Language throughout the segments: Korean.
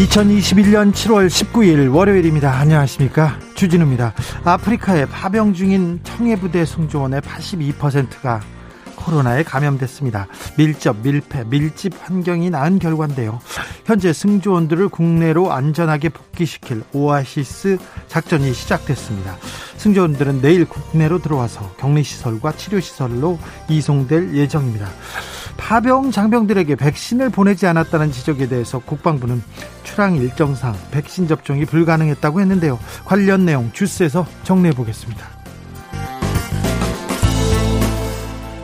2021년 7월 19일 월요일입니다. 안녕하십니까. 주진우입니다. 아프리카에 파병 중인 청해부대 승조원의 82%가 코로나에 감염됐습니다. 밀접, 밀폐, 밀집 환경이 나은 결과인데요. 현재 승조원들을 국내로 안전하게 복귀시킬 오아시스 작전이 시작됐습니다. 승조원들은 내일 국내로 들어와서 격리시설과 치료시설로 이송될 예정입니다. 파병 장병들에게 백신을 보내지 않았다는 지적에 대해서 국방부는 출항 일정상 백신 접종이 불가능했다고 했는데요. 관련 내용 주스에서 정리해 보겠습니다.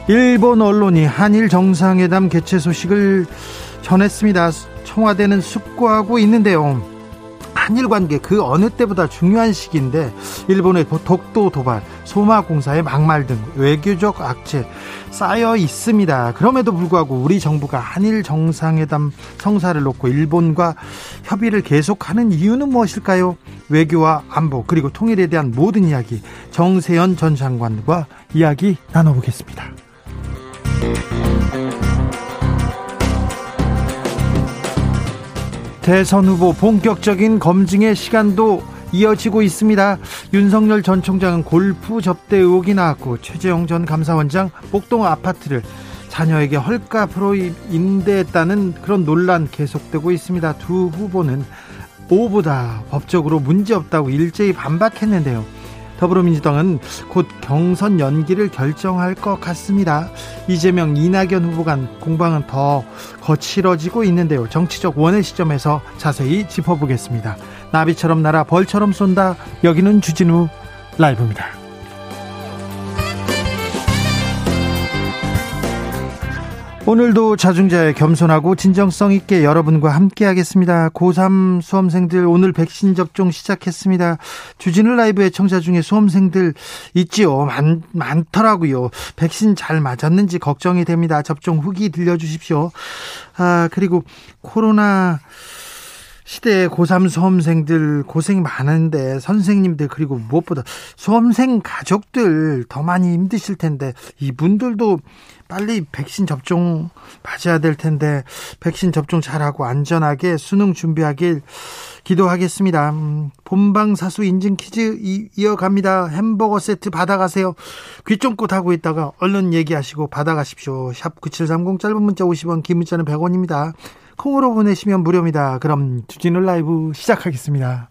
일본 언론이 한일 정상회담 개최 소식을 전했습니다. 청와대는 숙고하고 있는데요. 한일 관계 그 어느 때보다 중요한 시기인데 일본의 독도 도발, 소마 공사의 막말 등 외교적 악재 쌓여 있습니다. 그럼에도 불구하고 우리 정부가 한일 정상회담 성사를 놓고 일본과 협의를 계속하는 이유는 무엇일까요? 외교와 안보 그리고 통일에 대한 모든 이야기 정세현 전 장관과 이야기 나눠보겠습니다. 대선 후보 본격적인 검증의 시간도 이어지고 있습니다. 윤석열 전 총장은 골프 접대 의혹이 나왔고 최재형 전 감사원장 목동 아파트를 자녀에게 헐값으로 임대했다는 그런 논란 계속되고 있습니다. 두 후보는 오보다 법적으로 문제없다고 일제히 반박했는데요. 더불어민주당은 곧 경선 연기를 결정할 것 같습니다. 이재명, 이낙연 후보 간 공방은 더 거칠어지고 있는데요. 정치적 원의 시점에서 자세히 짚어보겠습니다. 나비처럼 날아 벌처럼 쏜다. 여기는 주진우 라이브입니다. 오늘도 자중자의 겸손하고 진정성 있게 여러분과 함께 하겠습니다. 고3 수험생들 오늘 백신 접종 시작했습니다. 주진우 라이브의 청자 중에 수험생들 있지요. 많, 많더라고요. 백신 잘 맞았는지 걱정이 됩니다. 접종 후기 들려주십시오. 아, 그리고 코로나 시대의 고3 수험생들 고생이 많은데 선생님들 그리고 무엇보다 수험생 가족들 더 많이 힘드실 텐데 이분들도 빨리 백신 접종 맞아야 될 텐데 백신 접종 잘하고 안전하게 수능 준비하길 기도하겠습니다. 음, 본방사수 인증 퀴즈 이 어갑니다. 햄버거 세트 받아가세요. 귀 쫑긋 하고 있다가 얼른 얘기하시고 받아가십시오. 샵 9730 짧은 문자 50원 긴 문자는 100원입니다. 콩으로 보내시면 무료입니다. 그럼 주진우 라이브 시작하겠습니다.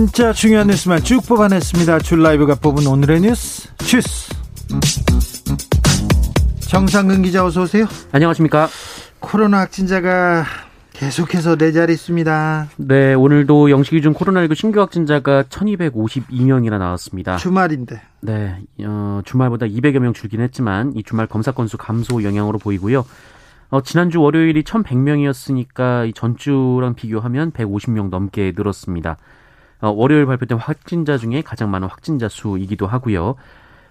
진짜 중요한 뉴스만 쭉 뽑아냈습니다. 줄 라이브가 뽑은 오늘의 뉴스 주스. 정상근 기자 어서 오세요. 안녕하십니까. 코로나 확진자가 계속해서 네 자리 있습니다. 네, 오늘도 영시 기준 코로나19 신규 확진자가 1252명이나 나왔습니다. 주말인데. 네, 어, 주말보다 200여 명 줄긴 했지만 이 주말 검사 건수 감소 영향으로 보이고요. 어, 지난주 월요일이 1100명이었으니까 이 전주랑 비교하면 150명 넘게 늘었습니다. 어, 월요일 발표된 확진자 중에 가장 많은 확진자 수이기도 하고요.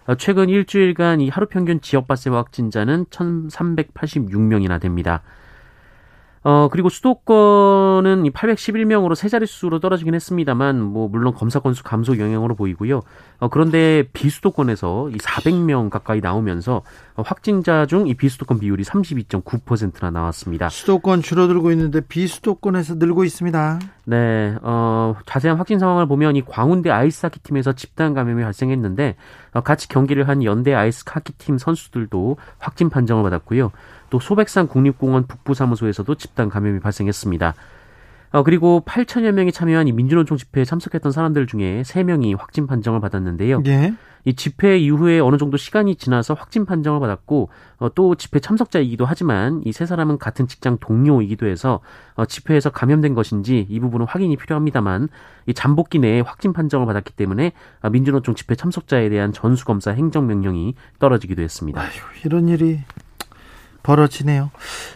어, 최근 일주일간 이 하루 평균 지역 발생 확진자는 1,386명이나 됩니다. 어, 그리고 수도권은 811명으로 세 자릿수로 떨어지긴 했습니다만, 뭐, 물론 검사 건수 감소 영향으로 보이고요. 어, 그런데 비수도권에서 이 400명 가까이 나오면서 어, 확진자 중 이 비수도권 비율이 32.9%나 나왔습니다. 수도권 줄어들고 있는데 비수도권에서 늘고 있습니다. 네, 어, 자세한 확진 상황을 보면 이 광운대 아이스하키 팀에서 집단 감염이 발생했는데, 어, 같이 경기를 한 연대 아이스하키 팀 선수들도 확진 판정을 받았고요. 또 소백산 국립공원 북부사무소에서도 집단 감염이 발생했습니다. 어, 그리고 8천여 명이 참여한 이 민주노총 집회에 참석했던 사람들 중에 3명이 확진 판정을 받았는데요. 예. 이 집회 이후에 어느 정도 시간이 지나서 확진 판정을 받았고 어, 또 집회 참석자이기도 하지만 이 세 사람은 같은 직장 동료이기도 해서 어, 집회에서 감염된 것인지 이 부분은 확인이 필요합니다만 이 잠복기 내에 확진 판정을 받았기 때문에 어, 민주노총 집회 참석자에 대한 전수검사 행정명령이 떨어지기도 했습니다. 아휴, 이런 일이 벌어지네요.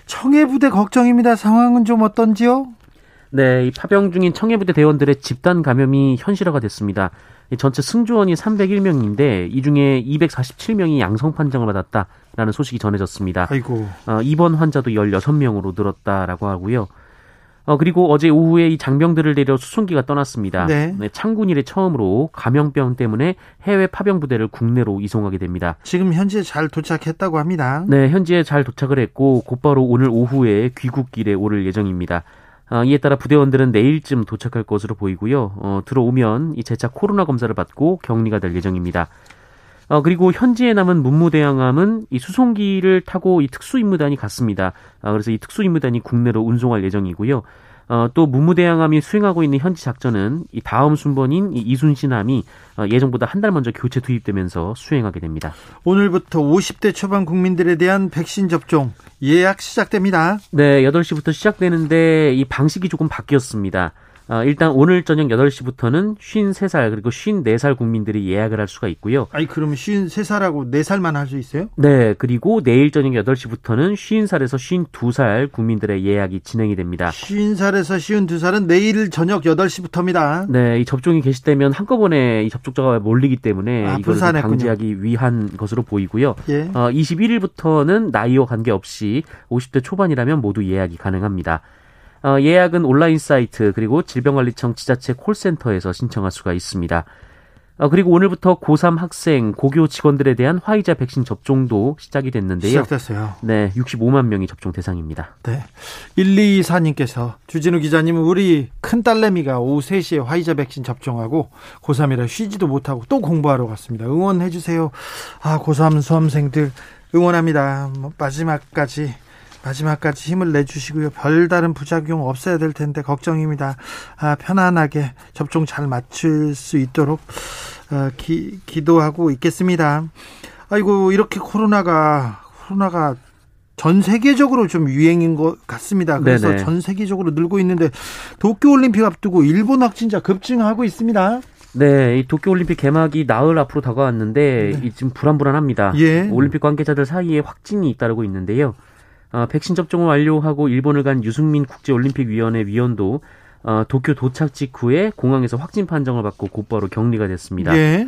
청해부대 걱정입니다. 상황은 좀 어떤지요? 네, 이 파병 중인 청해부대 대원들의 집단 감염이 현실화가 됐습니다. 전체 승조원이 301명인데 이 중에 247명이 양성 판정을 받았다라는 소식이 전해졌습니다. 아이고. 어, 입원 환자도 16명으로 늘었다라고 하고요. 어, 그리고 어제 오후에 이 장병들을 내려 수송기가 떠났습니다. 네. 네, 창군 이래 처음으로 감염병 때문에 해외 파병 부대를 국내로 이송하게 됩니다. 지금 현재 잘 도착했다고 합니다. 네, 현지에 잘 도착을 했고 곧바로 오늘 오후에 귀국길에 오를 예정입니다. 어, 이에 따라 부대원들은 내일쯤 도착할 것으로 보이고요. 어, 들어오면 이 재차 코로나 검사를 받고 격리가 될 예정입니다. 어, 그리고 현지에 남은 문무대항함은 이 수송기를 타고 이 특수임무단이 갔습니다. 아, 그래서 이 특수임무단이 국내로 운송할 예정이고요. 어, 또 문무대항함이 수행하고 있는 현지 작전은 이 다음 순번인 이 이순신함이 어, 예정보다 한 달 먼저 교체 투입되면서 수행하게 됩니다. 오늘부터 50대 초반 국민들에 대한 백신 접종 예약 시작됩니다. 네, 8시부터 시작되는데 이 방식이 조금 바뀌었습니다. 어, 일단 오늘 저녁 8시부터는 53살 그리고 54살 국민들이 예약을 할 수가 있고요. 아니 그러면 53살하고 4살만 할 수 있어요? 네, 그리고 내일 저녁 8시부터는 50살에서 52살 국민들의 예약이 진행이 됩니다. 50살에서 52살은 내일 저녁 8시부터입니다. 네, 이 접종이 개시되면 한꺼번에 이 접촉자가 몰리기 때문에 아, 이걸. 방지하기 위한 것으로 보이고요. 예. 어, 21일부터는 나이와 관계없이 50대 초반이라면 모두 예약이 가능합니다. 어, 예약은 온라인 사이트 그리고 질병관리청 지자체 콜센터에서 신청할 수가 있습니다. 어, 그리고 오늘부터 고3 학생, 고교 직원들에 대한 화이자 백신 접종도 시작이 됐는데요. 시작됐어요. 네, 65만 명이 접종 대상입니다. 네. 1224님께서 주진우 기자님은 우리 큰 딸내미가 오후 3시에 화이자 백신 접종하고 고3이라 쉬지도 못하고 또 공부하러 갔습니다. 응원해 주세요. 아, 고3 수험생들 응원합니다. 뭐 마지막까지 마지막까지 힘을 내주시고요. 별다른 부작용 없어야 될 텐데 걱정입니다. 아, 편안하게 접종 잘 마칠 수 있도록 어, 기, 기도하고 있겠습니다. 아이고 이렇게 코로나가 코로나가 전 세계적으로 좀 유행인 것 같습니다. 그래서 네네. 전 세계적으로 늘고 있는데 도쿄 올림픽 앞두고 일본 확진자 급증하고 있습니다. 네, 이 도쿄올림픽 개막이 나흘 앞으로 다가왔는데 이 지금 불안불안합니다. 예. 올림픽 관계자들 사이에 확진이 잇따르고 있는데요. 어, 백신 접종을 완료하고 일본을 간 유승민 국제올림픽위원회 위원도 어, 도쿄 도착 직후에 공항에서 확진 판정을 받고 곧바로 격리가 됐습니다. 예.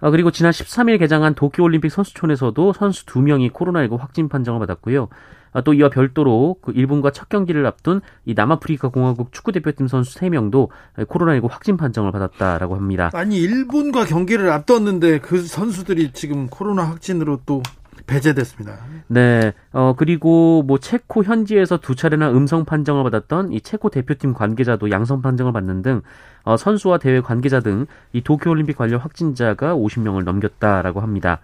아, 그리고 지난 13일 개장한 도쿄올림픽 선수촌에서도 선수 2명이 코로나19 확진 판정을 받았고요. 아, 또 이와 별도로 그 일본과 첫 경기를 앞둔 이 남아프리카 공화국 축구대표팀 선수 3명도 코로나19 확진 판정을 받았다라고 합니다. 아니 일본과 경기를 앞뒀는데 그 선수들이 지금 코로나 확진으로 또 배제됐습니다. 네, 어, 그리고 뭐 체코 현지에서 두 차례나 음성 판정을 받았던 이 체코 대표팀 관계자도 양성 판정을 받는 등 어, 선수와 대회 관계자 등 이 도쿄 올림픽 관련 확진자가 50명을 넘겼다라고 합니다.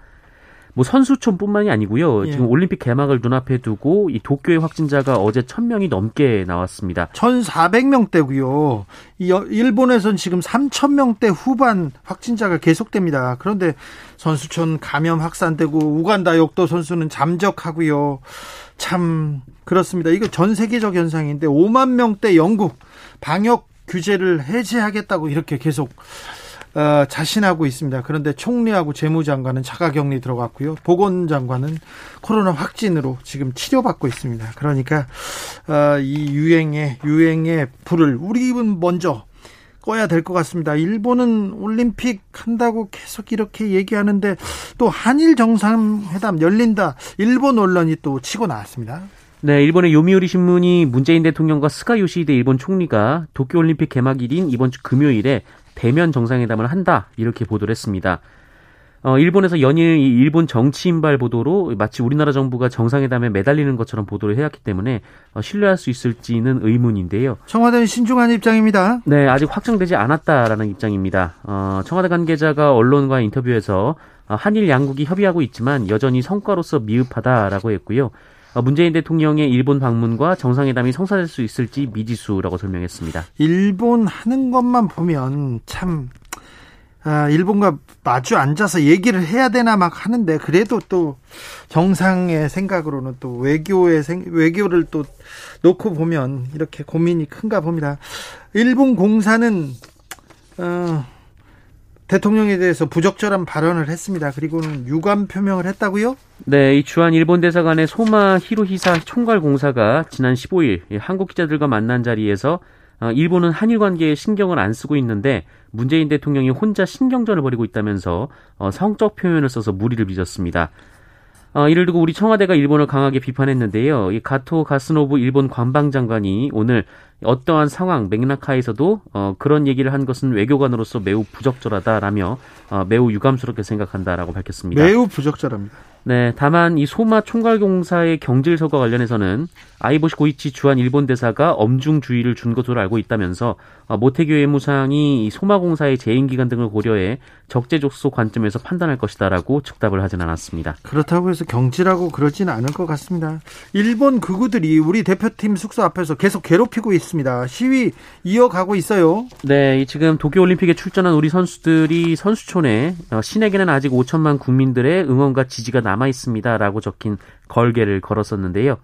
뭐 선수촌뿐만이 아니고요. 예. 지금 올림픽 개막을 눈앞에 두고 이 도쿄의 확진자가 어제 1000명이 넘게 나왔습니다. 1,400명대고요. 이 여- 일본에선 지금 3,000명대 후반 확진자가 계속됩니다. 그런데 선수촌 감염 확산되고 우간다 역도 선수는 잠적하고요. 참 그렇습니다. 이거 전 세계적 현상인데 5만 명대 영국 방역 규제를 해제하겠다고 이렇게 계속 어, 자신하고 있습니다. 그런데 총리하고 재무장관은 자가격리 들어갔고요. 보건장관은 코로나 확진으로 지금 치료받고 있습니다. 그러니까 어, 이 유행의 유행의 불을 우리는 먼저 꺼야 될 것 같습니다. 일본은 올림픽 한다고 계속 이렇게 얘기하는데 또 한일 정상회담 열린다. 일본 언론이 또 치고 나왔습니다. 네, 일본의 요미우리 신문이 문재인 대통령과 스가 요시히데 일본 총리가 도쿄 올림픽 개막일인 이번 주 금요일에 대면 정상회담을 한다 이렇게 보도를 했습니다. 어, 일본에서 연일 이 일본 정치인발 보도로 마치 우리나라 정부가 정상회담에 매달리는 것처럼 보도를 해왔기 때문에 어, 신뢰할 수 있을지는 의문인데요. 청와대는 신중한 입장입니다. 네, 아직 확정되지 않았다라는 입장입니다. 어, 청와대 관계자가 언론과 인터뷰에서 어, 한일 양국이 협의하고 있지만 여전히 성과로서 미흡하다라고 했고요. 어, 문재인 대통령의 일본 방문과 정상회담이 성사될 수 있을지 미지수라고 설명했습니다. 일본 하는 것만 보면 참 아, 일본과 마주 앉아서 얘기를 해야 되나 막 하는데 그래도 또 정상의 생각으로는 또 외교의 생, 외교를 또 놓고 보면 이렇게 고민이 큰가 봅니다. 일본 공사는 어, 대통령에 대해서 부적절한 발언을 했습니다. 그리고는 유감 표명을 했다고요? 네, 이 주한 일본 대사관의 소마 히로히사 총괄 공사가 지난 15일 한국 기자들과 만난 자리에서 어, 일본은 한일 관계에 신경을 안 쓰고 있는데 문재인 대통령이 혼자 신경전을 벌이고 있다면서 어, 성적 표현을 써서 무리를 빚었습니다. 어, 이를 두고 우리 청와대가 일본을 강하게 비판했는데요. 이 가토 가스노부 일본 관방장관이 오늘 어떠한 상황 맥락 하에서도 어, 그런 얘기를 한 것은 외교관으로서 매우 부적절하다라며 어, 매우 유감스럽게 생각한다라고 밝혔습니다. 매우 부적절합니다. 네, 다만 이 소마 총괄공사의 경질서과 관련해서는 아이보시 고이치 주한 일본 대사가 엄중 주의를 준 것으로 알고 있다면서 어, 모태교 외무상이 소마공사의 재임 기간 등을 고려해 적재적소 관점에서 판단할 것이다라고 즉답을 하진 않았습니다. 그렇다고 해서 경질하고 그러지는 않을 것 같습니다. 일본 극우들이 우리 대표팀 숙소 앞에서 계속 괴롭히고 있습니다. 시위 이어가고 있어요. 네, 지금 도쿄올림픽에 출전한 우리 선수들이 선수촌에 어, 신에게는 아직 5천만 국민들의 응원과 지지가 남아 있습니다라고 적힌 걸개를 걸었었는데요.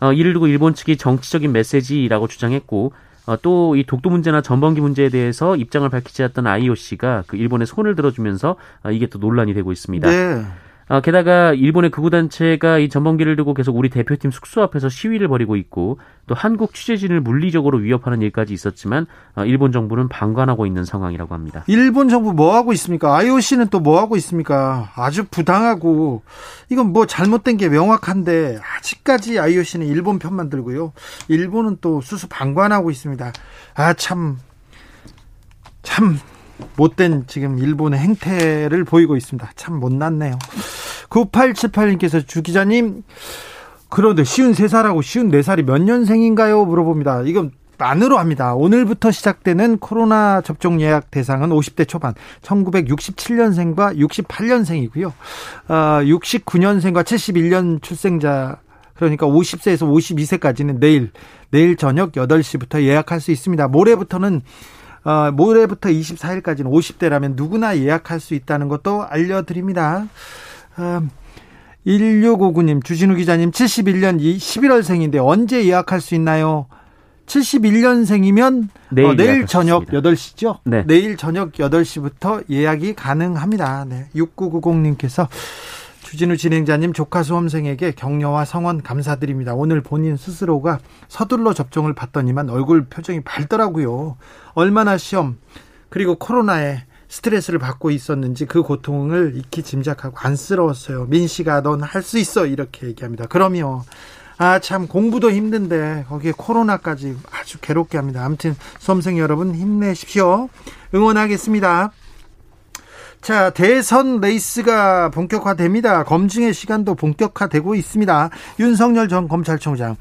어, 이를 두고 일본 측이 정치적인 메시지라고 주장했고 어, 또 이 독도 문제나 전범기 문제에 대해서 입장을 밝히지 않았던 IOC가 그 일본의 손을 들어주면서 어, 이게 또 논란이 되고 있습니다. 네. 어, 게다가 일본의 극우단체가 이 전범기를 두고 계속 우리 대표팀 숙소 앞에서 시위를 벌이고 있고 또 한국 취재진을 물리적으로 위협하는 일까지 있었지만 어, 일본 정부는 방관하고 있는 상황이라고 합니다. 일본 정부 뭐 하고 있습니까? IOC는 또 뭐 하고 있습니까? 아주 부당하고 이건 뭐 잘못된 게 명확한데 아직까지 IOC는 일본 편만 들고요. 일본은 또 수수 방관하고 있습니다. 아 참 참 못된 지금 일본의 행태를 보이고 있습니다. 참 못났네요. 9878님께서 주 기자님 그런데 쉬운 3살하고 쉬운 4살이 몇 년생인가요? 물어봅니다. 이건 만으로 합니다. 오늘부터 시작되는 코로나 접종 예약 대상은 50대 초반, 1967년생과 68년생이고요. 어, 69년생과 71년 출생자 그러니까 50세에서 52세까지는 내일 내일 저녁 8시부터 예약할 수 있습니다. 모레부터는 어, 모레부터 24일까지는 50대라면 누구나 예약할 수 있다는 것도 알려드립니다. 어, 1659님, 주진우 기자님, 71년 11월생인데 언제 예약할 수 있나요? 71년생이면 내일, 어, 내일 저녁 8시죠? 네. 내일 저녁 8시부터 예약이 가능합니다. 네. 6990님께서 주진우 진행자님 조카 수험생에게 격려와 성원 감사드립니다. 오늘 본인 스스로가 서둘러 접종을 받더니만 얼굴 표정이 밝더라고요. 얼마나 시험 그리고 코로나에 스트레스를 받고 있었는지 그 고통을 익히 짐작하고 안쓰러웠어요. 민 씨가 넌 할 수 있어 이렇게 얘기합니다. 그럼요. 아, 참, 공부도 힘든데, 거기에 코로나까지 아주 괴롭게 합니다. 아무튼, 수험생 여러분 힘내십시오. 응원하겠습니다. 자, 대선 레이스가 본격화됩니다. 검증의 시간도 본격화되고 있습니다. 윤석열 전 검찰총장,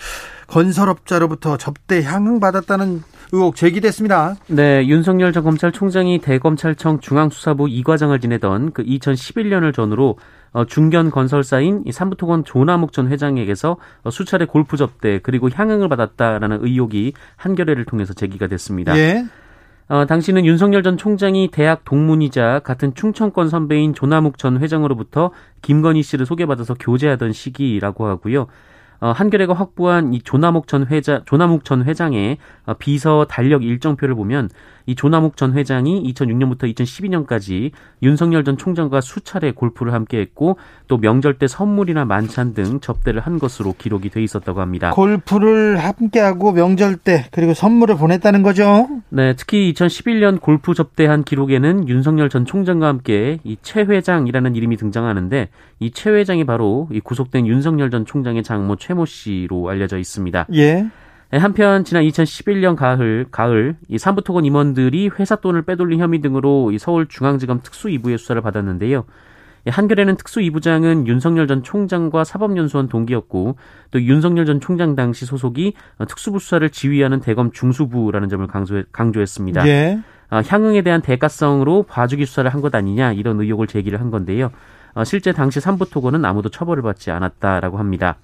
건설업자로부터 접대 향응받았다는 의혹 제기됐습니다. 네, 윤석열 전 검찰총장이 대검찰청 중앙수사부 2과장을 지내던 그 2011년을 전후로 어, 중견 건설사인 삼부토건 조남욱 전 회장에게서 어, 수차례 골프 접대 그리고 향응을 받았다라는 의혹이 한겨레를 통해서 제기가 됐습니다. 예. 어, 당시는 윤석열 전 총장이 대학 동문이자 같은 충청권 선배인 조남욱 전 회장으로부터 김건희 씨를 소개받아서 교제하던 시기라고 하고요. 어, 한겨레가 확보한 이 조남욱 전 회장, 조남욱 전 회장의 어, 비서 달력 일정표를 보면 이 조남욱 전 회장이 2006년부터 2012년까지 윤석열 전 총장과 수차례 골프를 함께했고 또 명절 때 선물이나 만찬 등 접대를 한 것으로 기록이 돼 있었다고 합니다. 골프를 함께하고 명절 때 그리고 선물을 보냈다는 거죠? 네, 특히 2011년 골프 접대한 기록에는 윤석열 전 총장과 함께 이 최 회장이라는 이름이 등장하는데 이 최 회장이 바로 이 구속된 윤석열 전 총장의 장모 최모 씨로 알려져 있습니다. 예. 네, 한편 지난 2011년 가을 가을 이 삼부토건 임원들이 회사 돈을 빼돌린 혐의 등으로 이 서울중앙지검 특수 2부의 수사를 받았는데요. 한겨레는 특수 2부장은 윤석열 전 총장과 사법연수원 동기였고 또 윤석열 전 총장 당시 소속이 특수부 수사를 지휘하는 대검 중수부라는 점을 강조했, 습니다 예. 향응에 대한 대가성으로 봐주기 수사를 한 것 아니냐 이런 의혹을 제기를 한 건데요. 어, 실제 당시 삼부토건은 아무도 처벌을 받지 않았다라고 합니다.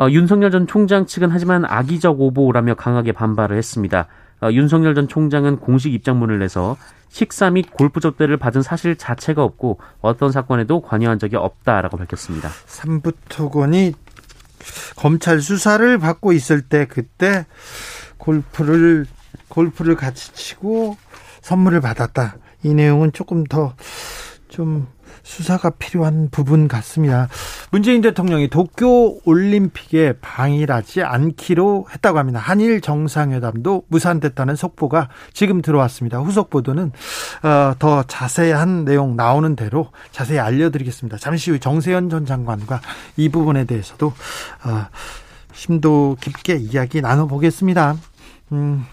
어, 윤석열 전 총장 측은 하지만 악의적 오보라며 강하게 반발을 했습니다. 어, 윤석열 전 총장은 공식 입장문을 내서 식사 및 골프 접대를 받은 사실 자체가 없고 어떤 사건에도 관여한 적이 없다라고 밝혔습니다. 삼부토건이 검찰 수사를 받고 있을 때 그때 골프를 골프를 같이 치고 선물을 받았다. 이 내용은 조금 더 좀 수사가 필요한 부분 같습니다. 문재인 대통령이 도쿄 올림픽에 방일하지 않기로 했다고 합니다. 한일 정상회담도 무산됐다는 속보가 지금 들어왔습니다. 후속 보도는 어, 더 자세한 내용 나오는 대로 자세히 알려드리겠습니다. 잠시 후 정세현 전 장관과 이 부분에 대해서도 어, 심도 깊게 이야기 나눠보겠습니다. 음.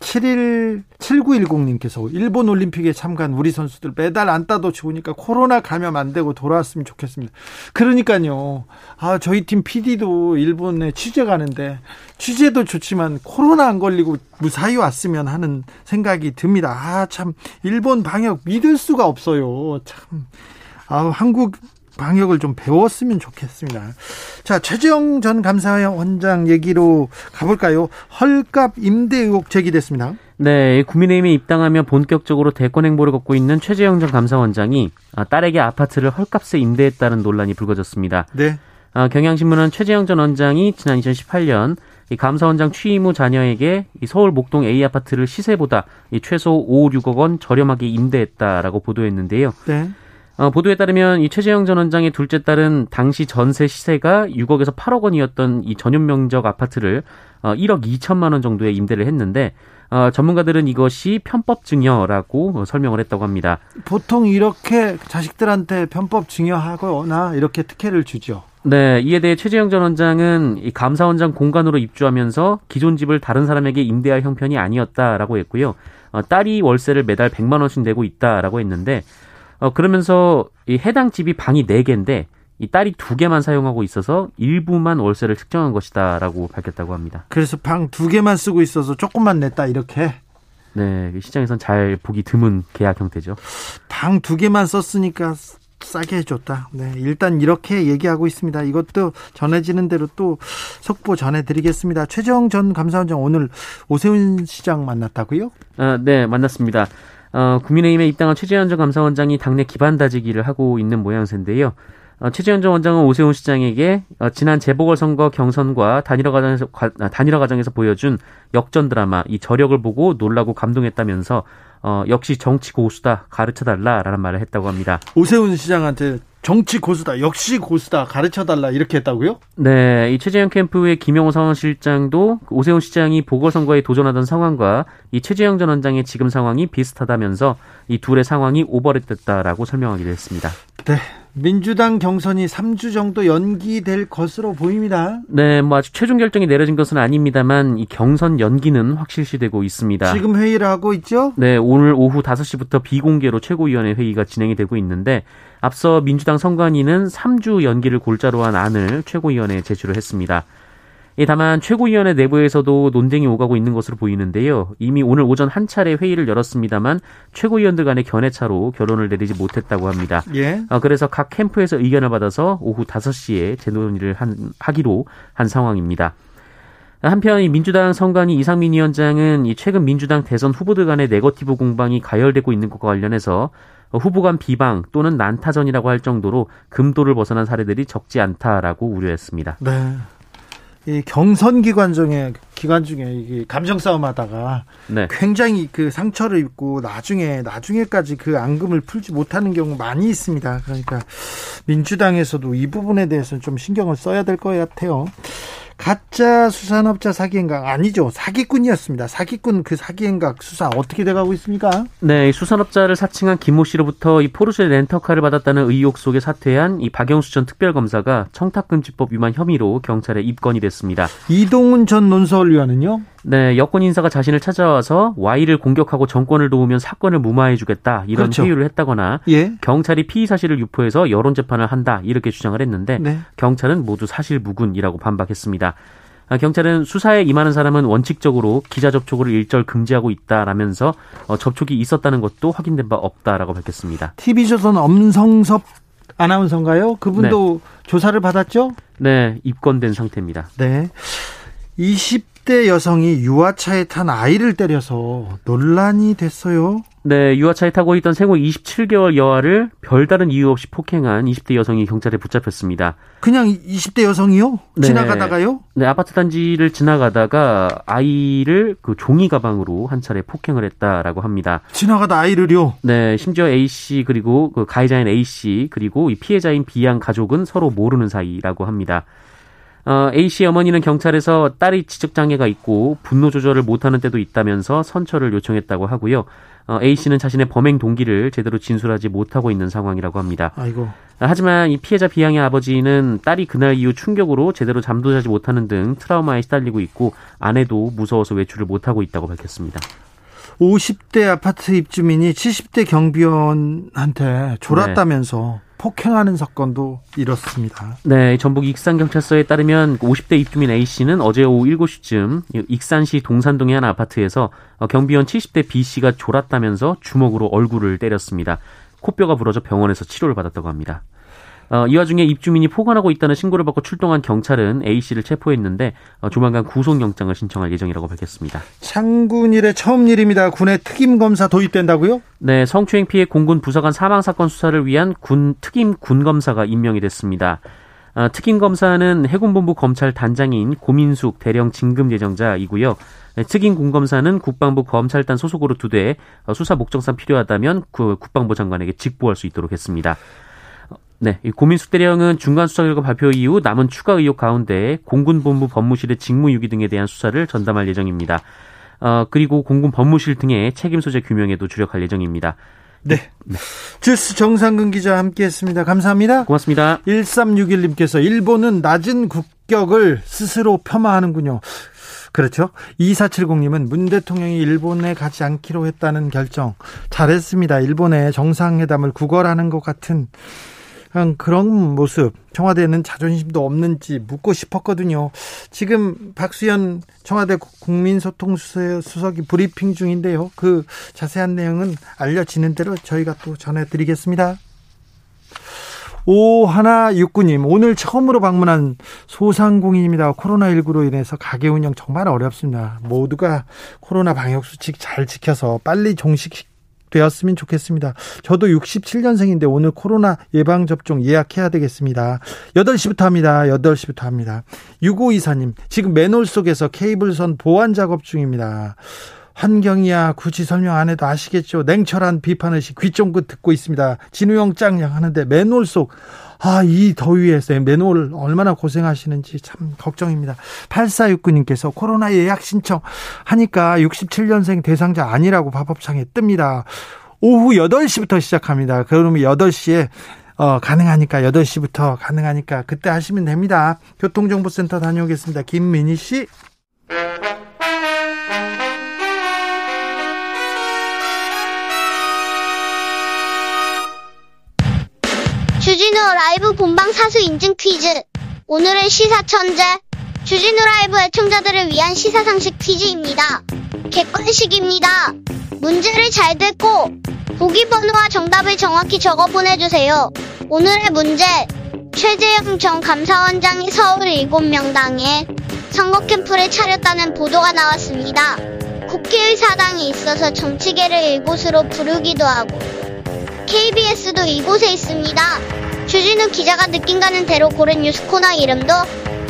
7일 7910님께서 일본 올림픽에 참가한 우리 선수들 메달 안 따도 좋으니까 코로나 감염 안 되고 돌아왔으면 좋겠습니다. 그러니까요. 아, 저희 팀 PD도 일본에 취재 가는데 취재도 좋지만 코로나 안 걸리고 무사히 왔으면 하는 생각이 듭니다. 아, 참 일본 방역 믿을 수가 없어요. 참. 아, 한국 방역을 좀 배웠으면 좋겠습니다. 자, 최재형 전 감사원장 얘기로 가볼까요? 헐값 임대 의혹 제기됐습니다. 네, 국민의힘에 입당하며 본격적으로 대권 행보를 걷고 있는 최재형 전 감사원장이 아, 딸에게 아파트를 헐값에 임대했다는 논란이 불거졌습니다. 네. 아, 경향신문은 최재형 전 원장이 지난 2018년 이 감사원장 취임 후 자녀에게 이 서울 목동 A 아파트를 시세보다 이 최소 5, 6억 원 저렴하게 임대했다라고 보도했는데요. 네. 어, 보도에 따르면 이 최재형 전 원장의 둘째 딸은 당시 전세 시세가 6억에서 8억 원이었던 이 전용 면적 아파트를 어, 1억 2천만 원 정도에 임대를 했는데 어, 전문가들은 이것이 편법 증여라고 설명을 했다고 합니다. 보통 이렇게 자식들한테 편법 증여하거나 이렇게 특혜를 주죠. 네, 이에 대해 최재형 전 원장은 이 감사원장 공간으로 입주하면서 기존 집을 다른 사람에게 임대할 형편이 아니었다라고 했고요. 어, 딸이 월세를 매달 100만 원씩 내고 있다라고 했는데 어, 그러면서 이 해당 집이 방이 4개인데 이 딸이 두 개만 사용하고 있어서 일부만 월세를 측정한 것이다라고 밝혔다고 합니다. 그래서 방 두 개만 쓰고 있어서 조금만 냈다 이렇게. 네, 시장에선 잘 보기 드문 계약 형태죠. 방 두 개만 썼으니까 싸게 해줬다. 네, 일단 이렇게 얘기하고 있습니다. 이것도 전해지는 대로 또 속보 전해드리겠습니다. 최정 전 감사원장 오늘 오세훈 시장 만났다고요? 아, 네, 만났습니다. 어, 국민의힘에 입당한 최재현 전 감사원장이 당내 기반 다지기를 하고 있는 모양새인데요. 어, 최재현 전 원장은 오세훈 시장에게 어, 지난 재보궐선거 경선과 단일화 과정에서 과, 아, 단일화 과정에서 보여준 역전 드라마 이 저력을 보고 놀라고 감동했다면서 어, 역시 정치 고수다 가르쳐달라라는 말을 했다고 합니다. 오세훈 시장한테 정치 고수다. 역시 고수다. 가르쳐 달라. 이렇게 했다고요? 네. 이 최재형 캠프의 김영호 상원실장도 오세훈 시장이 보궐선거에 도전하던 상황과 이 최재형 전 원장의 지금 상황이 비슷하다면서 이 둘의 상황이 오버랩됐다라고 설명하기도 했습니다. 네. 민주당 경선이 3주 정도 연기될 것으로 보입니다. 네, 뭐 아직 최종 결정이 내려진 것은 아닙니다만 이 경선 연기는 확실시되고 있습니다. 지금 회의를 하고 있죠? 네, 오늘 오후 5시부터 비공개로 최고위원회 회의가 진행이 되고 있는데 앞서 민주당 선관위는 3주 연기를 골자로 한 안을 최고위원회에 제출을 했습니다. 다만 최고위원회 내부에서도 논쟁이 오가고 있는 것으로 보이는데요. 이미 오늘 오전 한 차례 회의를 열었습니다만 최고위원들 간의 견해차로 결론을 내리지 못했다고 합니다. 예. 어, 그래서 각 캠프에서 의견을 받아서 오후 5시에 재논의를 한, 하기로 한 상황입니다. 한편 이 민주당 선관위 이상민 위원장은 이 최근 민주당 대선 후보들 간의 네거티브 공방이 가열되고 있는 것과 관련해서 후보 간 비방 또는 난타전이라고 할 정도로 금도를 벗어난 사례들이 적지 않다라고 우려했습니다. 네. 이 경선 기관 중에 기간 중에 이게 감정 싸움하다가 네. 굉장히 그 상처를 입고 나중에 나중에까지 그 앙금을 풀지 못하는 경우 많이 있습니다. 그러니까 민주당에서도 이 부분에 대해서는 좀 신경을 써야 될 것 같아요. 가짜 수산업자 사기 행각 아니죠. 사기꾼이었습니다. 사기꾼 그 사기 행각 수사 어떻게 돼가고 있습니까? 네, 수산업자를 사칭한 김모 씨로부터 이 포르쉐 렌터카를 받았다는 의혹 속에 사퇴한 이 박영수 전 특별검사가 청탁금지법 위반 혐의로 경찰에 입건이 됐습니다. 이동훈 전 논설위원은요? 네, 여권 인사가 자신을 찾아와서 Y를 공격하고 정권을 도우면 사건을 무마해주겠다 이런 그렇죠. 회유를 했다거나 예? 경찰이 피의 사실을 유포해서 여론 재판을 한다 이렇게 주장을 했는데 네. 경찰은 모두 사실 무근이라고 반박했습니다. 아, 경찰은 수사에 임하는 사람은 원칙적으로 기자 접촉을 일절 금지하고 있다라면서 어, 접촉이 있었다는 것도 확인된 바 없다라고 밝혔습니다. TV조선 엄성섭 아나운서인가요? 그분도 네. 조사를 받았죠? 네, 입건된 상태입니다. 네. 20 대 여성이 유아차에 탄 아이를 때려서 논란이 됐어요. 네, 유아차에 타고 있던 생후 27개월 여아를 별다른 이유 없이 폭행한 20대 여성이 경찰에 붙잡혔습니다. 그냥 20대 여성이요? 네. 지나가다가요? 네, 아파트 단지를 지나가다가 아이를 그 종이 가방으로 한 차례 폭행을 했다라고 합니다. 지나가다 아이를요? 네, 심지어 A 씨 그리고 그 가해자인 A 씨 그리고 이 피해자인 B 양 가족은 서로 모르는 사이라고 합니다. 어, A 씨 어머니는 경찰에서 딸이 지적 장애가 있고 분노 조절을 못하는 때도 있다면서 선처를 요청했다고 하고요. 어, A 씨는 자신의 범행 동기를 제대로 진술하지 못하고 있는 상황이라고 합니다. 아이고. 하지만 이 피해자 비양의 아버지는 딸이 그날 이후 충격으로 제대로 잠도 자지 못하는 등 트라우마에 시달리고 있고 아내도 무서워서 외출을 못하고 있다고 밝혔습니다. 50대 아파트 입주민이 70대 경비원한테 졸았다면서 네. 폭행하는 사건도 이렇습니다. 네, 전북 익산경찰서에 따르면 50대 입주민 A씨는 어제 오후 7시쯤 익산시 동산동의 한 아파트에서 경비원 70대 B씨가 졸았다면서 주먹으로 얼굴을 때렸습니다. 코뼈가 부러져 병원에서 치료를 받았다고 합니다. 어, 이 와중에 입주민이 포관하고 있다는 신고를 받고 출동한 경찰은 A 씨를 체포했는데 어, 조만간 구속영장을 신청할 예정이라고 밝혔습니다. 창군 일의 처음 일입니다. 군의 특임 검사 도입된다고요? 네, 성추행 피해 공군 부사관 사망 사건 수사를 위한 군 특임 군 검사가 임명이 됐습니다. 어, 특임 검사는 해군본부 검찰 단장인 고민숙 대령 진급 예정자이고요. 네, 특임 군검사는 국방부 검찰단 소속으로 두되 어, 수사 목적상 필요하다면 그 국방부 장관에게 직보할 수 있도록 했습니다. 네, 고민숙 대령은 중간 수사 결과 발표 이후 남은 추가 의혹 가운데 공군 본부 법무실의 직무유기 등에 대한 수사를 전담할 예정입니다. 어, 그리고 공군 법무실 등의 책임 소재 규명에도 주력할 예정입니다. 네. 네. 주스 정상근 기자 함께 했습니다. 감사합니다. 고맙습니다. 1361님께서 일본은 낮은 국격을 스스로 폄하하는군요. 그렇죠. 2470님은 문 대통령이 일본에 가지 않기로 했다는 결정 잘했습니다. 일본의 정상회담을 구걸하는 것 같은 그런 모습 청와대는 자존심도 없는지 묻고 싶었거든요. 지금 박수현 청와대 국민소통수석이 브리핑 중인데요. 그 자세한 내용은 알려지는 대로 저희가 또 전해드리겠습니다. 오하나69님, 오늘 처음으로 방문한 소상공인입니다. 코로나19로 인해서 가게 운영 정말 어렵습니다. 모두가 코로나 방역 수칙 잘 지켜서 빨리 종식 되었으면 좋겠습니다. 저도 67년생인데 오늘 코로나 예방접종 예약해야 되겠습니다. 8시부터 합니다. 8시부터 합니다. 6524님, 지금 맨홀 속에서 케이블선 보완 작업 중입니다. 환경이야 굳이 설명 안 해도 아시겠죠. 냉철한 비판을 귀 쫑긋 듣고 있습니다. 진우 형 짱냥 하는데 맨홀 속 아, 이 더위에서 맨홀 얼마나 고생하시는지 참 걱정입니다. 8469님께서 코로나 예약 신청 하니까 67년생 대상자 아니라고 밥업창에 뜹니다. 오후 8시부터 시작합니다. 그러면 8시에 어, 가능하니까 8시부터 가능하니까 그때 하시면 됩니다. 교통정보센터 다녀오겠습니다. 김민희 씨. 주진우 라이브 본방 사수 인증 퀴즈. 오늘의 시사 천재. 주진우 라이브 애청자들을 위한 시사 상식 퀴즈입니다. 객관식입니다. 문제를 잘 듣고 보기 번호와 정답을 정확히 적어 보내주세요. 오늘의 문제. 최재형 전 감사원장이 서울 7명당에 선거 캠프를 차렸다는 보도가 나왔습니다. 국회의 사당이 있어서 정치계를 이곳으로 부르기도 하고 KBS도 이곳에 있습니다. 주진우 기자가 느낀 가는 대로 고른 뉴스 코너 이름도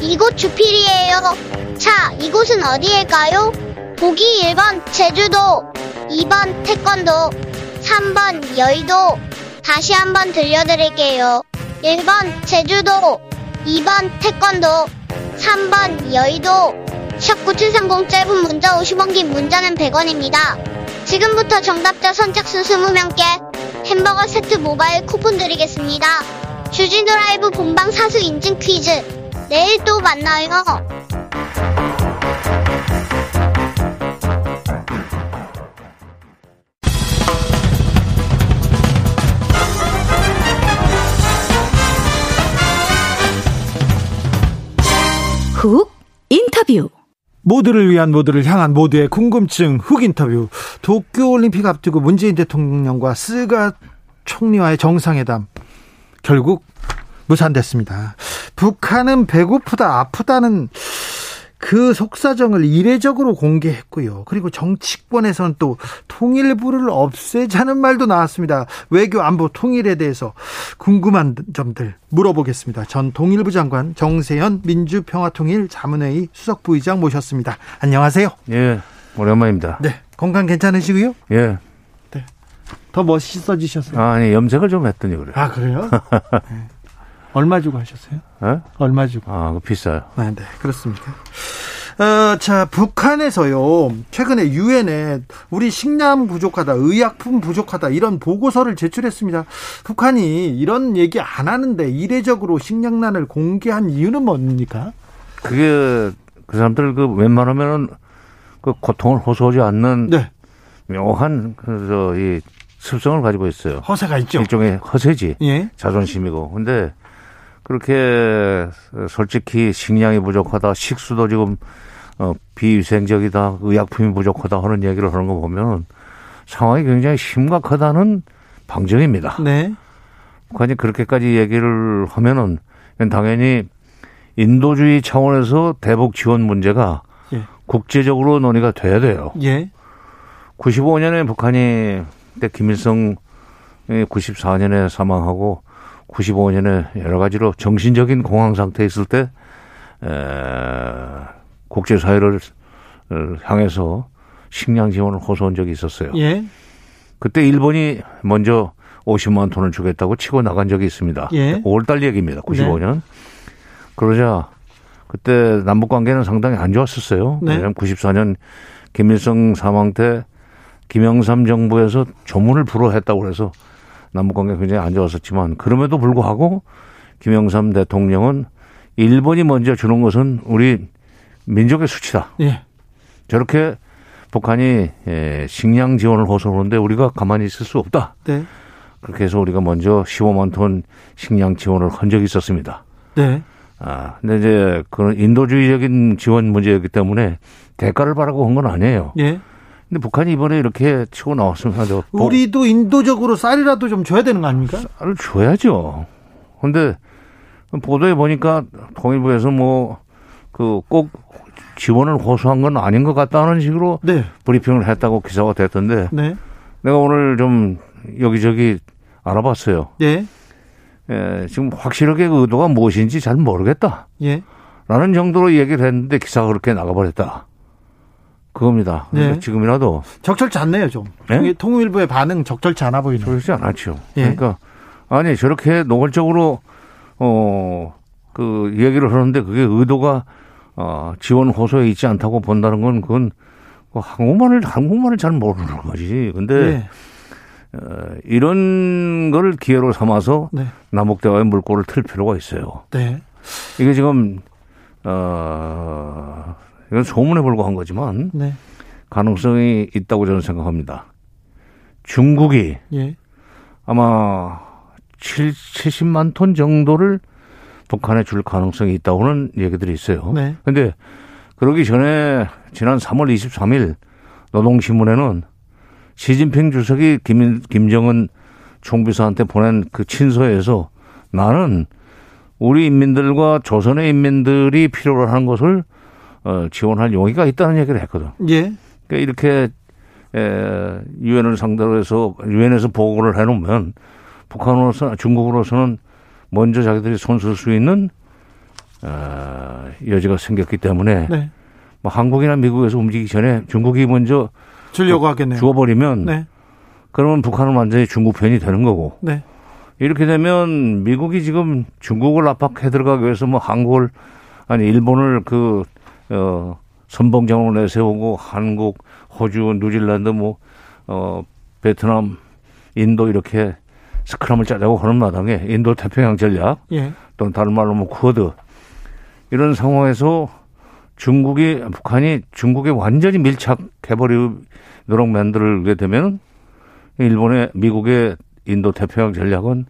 이곳 주필이에요. 자, 이곳은 어디일까요? 보기 1번 제주도, 2번 태권도, 3번 여의도. 다시 한번 들려드릴게요. 1번 제주도, 2번 태권도, 3번 여의도. 샵9730 짧은 문자 50원 긴 문자는 100원입니다. 지금부터 정답자 선착순 20명께 햄버거 세트 모바일 쿠폰 드리겠습니다. 주진우 라이브 본방 사수 인증 퀴즈. 내일 또 만나요. 훅 인터뷰. 모두를 위한 모두를 향한 모두의 궁금증 흑 인터뷰. 도쿄올림픽 앞두고 문재인 대통령과 스가 총리와의 정상회담 결국 무산됐습니다. 북한은 배고프다 아프다는 그 속사정을 이례적으로 공개했고요. 그리고 정치권에서는 또 통일부를 없애자는 말도 나왔습니다. 외교 안보 통일에 대해서 궁금한 점들 물어보겠습니다. 전 통일부 장관 정세현 민주평화통일 자문회의 수석부의장 모셨습니다. 안녕하세요. 예, 오랜만입니다. 네, 건강 괜찮으시고요? 예. 네. 더 멋있어지셨어요. 아, 아니, 염색을 좀 했더니 그래. 아, 그래요? 네. 얼마 주고 하셨어요? 예? 얼마 주고? 아, 그 비싸요. 네, 네, 그렇습니까? 어, 자, 북한에서요, 최근에 유엔에 우리 식량 부족하다, 의약품 부족하다, 이런 보고서를 제출했습니다. 북한이 이런 얘기 안 하는데 이례적으로 식량난을 공개한 이유는 뭡니까? 그게 그 사람들 그 웬만하면은 그 고통을 호소하지 않는 네, 묘한 그, 저, 이 습성을 가지고 있어요. 허세가 있죠. 일종의 허세지. 예, 자존심이고. 근데 그렇게 솔직히 식량이 부족하다, 식수도 지금 어, 비위생적이다, 의약품이 부족하다 하는 얘기를 하는 거 보면 상황이 굉장히 심각하다는 방증입니다. 네, 북한이 그렇게까지 얘기를 하면은 당연히 인도주의 차원에서 대북 지원 문제가 예. 국제적으로 논의가 돼야 돼요. 예, 95년에 북한이 그때 김일성 94년에 사망하고 95년에 여러 가지로 정신적인 공황 상태에 있을 때 에, 국제사회를 향해서 식량 지원을 호소한 적이 있었어요. 예, 그때 일본이 먼저 50만 톤을 주겠다고 치고 나간 적이 있습니다. 예. 5월달 얘기입니다. 95년. 그러자 그때 남북 관계는 상당히 안 좋았었어요. 네. 왜냐하면 94년 김일성 사망 때 김영삼 정부에서 조문을 불허했다고 그래서 남북 관계가 굉장히 안 좋았었지만 그럼에도 불구하고 김영삼 대통령은 일본이 먼저 주는 것은 우리 민족의 수치다. 예, 저렇게 북한이 예, 식량 지원을 호소하는데 우리가 가만히 있을 수 없다. 네, 그렇게 해서 우리가 먼저 15만 톤 식량 지원을 한 적이 있었습니다. 네, 아, 근데 이제 그런 인도주의적인 지원 문제였기 때문에 대가를 바라고 한 건 아니에요. 예. 근데 북한이 이번에 이렇게 치고 나왔으면 하죠. 우리도 인도적으로 쌀이라도 좀 줘야 되는 거 아닙니까? 쌀을 줘야죠. 근데 보도에 보니까 통일부에서 뭐 그 꼭 지원을 호소한 건 아닌 것 같다는 식으로 네, 브리핑을 했다고 기사가 됐던데 네, 내가 오늘 좀 여기저기 알아봤어요. 예, 예, 지금 확실하게 그 의도가 무엇인지 잘 모르겠다. 예, 라는 정도로 얘기를 했는데 기사가 그렇게 나가버렸다. 그겁니다. 그러니까 네. 지금이라도 적절치 않네요, 좀. 네? 이게 통일부의 반응 적절치 않아 보이네요. 그러지 않았죠. 예. 그러니까 아니 저렇게 노골적으로 어그 얘기를 하는데 그게 의도가 어 지원 호소에 있지 않다고 본다는 건 그건 그 한국말을 한국말을 잘 모르는 거지. 근데 예, 어, 이런 걸 기회로 삼아서 네, 남북 대화의 물꼬를 틀 필요가 있어요. 네, 이게 지금 어 이건 소문에 불과한 거지만 네, 가능성이 있다고 저는 생각합니다. 중국이 예, 아마 7, 70만 톤 정도를 북한에 줄 가능성이 있다고는 얘기들이 있어요. 네, 근데 그러기 전에 지난 3월 23일 노동신문에는 시진핑 주석이 김, 김정은 총비서한테 보낸 그 친서에서 나는 우리 인민들과 조선의 인민들이 필요로 하는 것을 어, 지원할 용의가 있다는 얘기를 했거든. 예, 그러니까 이렇게 에, 유엔을 상대로 해서 유엔에서 보고를 해놓으면 북한으로서 중국으로서는 먼저 자기들이 손쓸 수 있는 어, 여지가 생겼기 때문에 네. 뭐 한국이나 미국에서 움직이기 전에 중국이 먼저 주려고 하겠네요. 죽어버리면 네. 그러면 북한은 완전히 중국 편이 되는 거고 네. 이렇게 되면 미국이 지금 중국을 압박해 들어가기 위해서 뭐 한국을 아니 일본을 그 어, 선봉장으로 내세우고 한국, 호주, 뉴질랜드 뭐 어 베트남, 인도 이렇게 스크럼을 짜자고 하는 마당에 인도 태평양 전략 예. 또는 다른 말로 뭐 쿼드 이런 상황에서 중국이 북한이 중국에 완전히 밀착해버리도록 만들게 되면 일본의 미국의 인도 태평양 전략은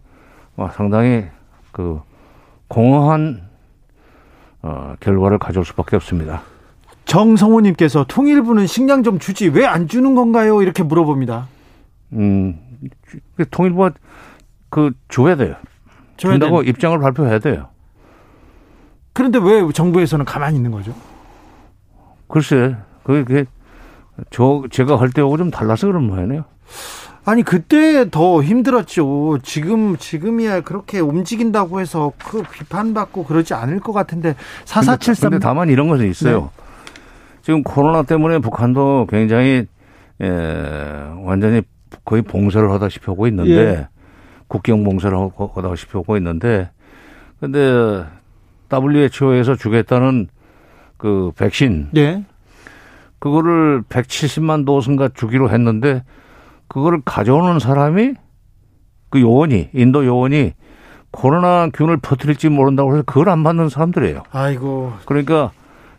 어, 상당히 그 공허한 어, 결과를 가져올 수밖에 없습니다. 정성호님께서 통일부는 식량 좀 주지 왜 안 주는 건가요? 이렇게 물어봅니다. 음, 그 통일부가 그 줘야 돼요. 줘야 준다고 돼. 입장을 발표해야 돼요. 그런데 왜 정부에서는 가만히 있는 거죠? 글쎄, 그게, 그게 저 제가 할 때하고 좀 달라서 그런 모양이네요. 아니 그때 더 힘들었죠. 지금 지금이야 그렇게 움직인다고 해서 그 비판받고 그러지 않을 것 같은데 4473 근데 다만 이런 것은 있어요. 네. 지금 코로나 때문에 북한도 굉장히 에, 완전히 거의 봉쇄를 하다시피 하고 있는데 예. 국경 봉쇄를 하다시피 하고 있는데 근데 WHO에서 주겠다는 그 백신 예. 그거를 170만 도스인가 주기로 했는데 그거를 가져오는 사람이 그 요원이 인도 요원이 코로나 균을 퍼뜨릴지 모른다고 해서 그걸 안 받는 사람들이에요. 아이고 그러니까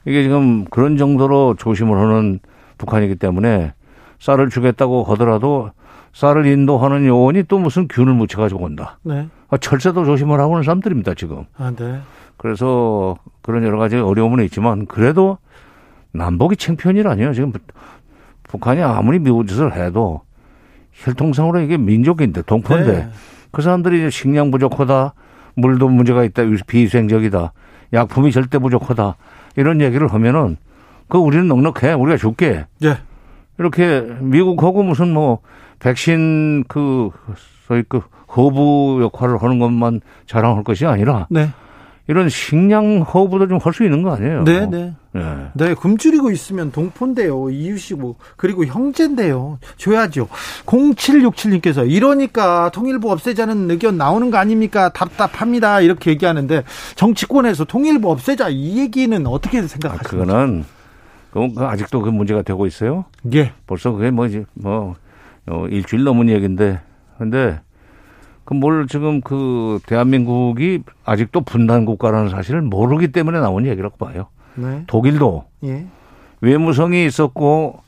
이게 지금 그런 정도로 조심을 하는 북한이기 때문에 쌀을 주겠다고 하더라도 쌀을 인도하는 요원이 또 무슨 균을 묻혀가지고 온다. 네. 아, 철새도 조심을 하고 있는 사람들입니다, 지금. 아 네. 그래서 그런 여러 가지 어려움은 있지만 그래도 남북이 챙편이라니요. 지금 북- 북한이 아무리 미운 짓을 해도 혈통상으로 이게 민족인데 동포인데 네. 그 사람들이 이제 식량 부족하다, 물도 문제가 있다, 비위생적이다, 약품이 절대 부족하다 이런 얘기를 하면은 그 우리는 넉넉해, 우리가 줄게 예. 이렇게 미국하고 무슨 뭐 백신 그 소위 그 허브 역할을 하는 것만 자랑할 것이 아니라 네. 이런 식량 허브도 좀 할 수 있는 거 아니에요? 네, 네. 예. 네, 굶주리고 있으면 동포인데요. 이웃이고 그리고 형제인데요. 줘야죠. 0767님께서 이러니까 통일부 없애자는 의견 나오는 거 아닙니까? 답답합니다. 이렇게 얘기하는데 정치권에서 통일부 없애자 이 얘기는 어떻게 아, 생각하십니까? 그거는 그건 그 아직도 그 문제가 되고 있어요. 예. 벌써 그게 뭐지 뭐 어, 일주일 넘은 얘기인데 근데 그뭘 지금 그 대한민국이 아직도 분단 국가라는 사실을 모르기 때문에 나온 얘기라고 봐요. 네. 독일도 예. 외무성이 있었고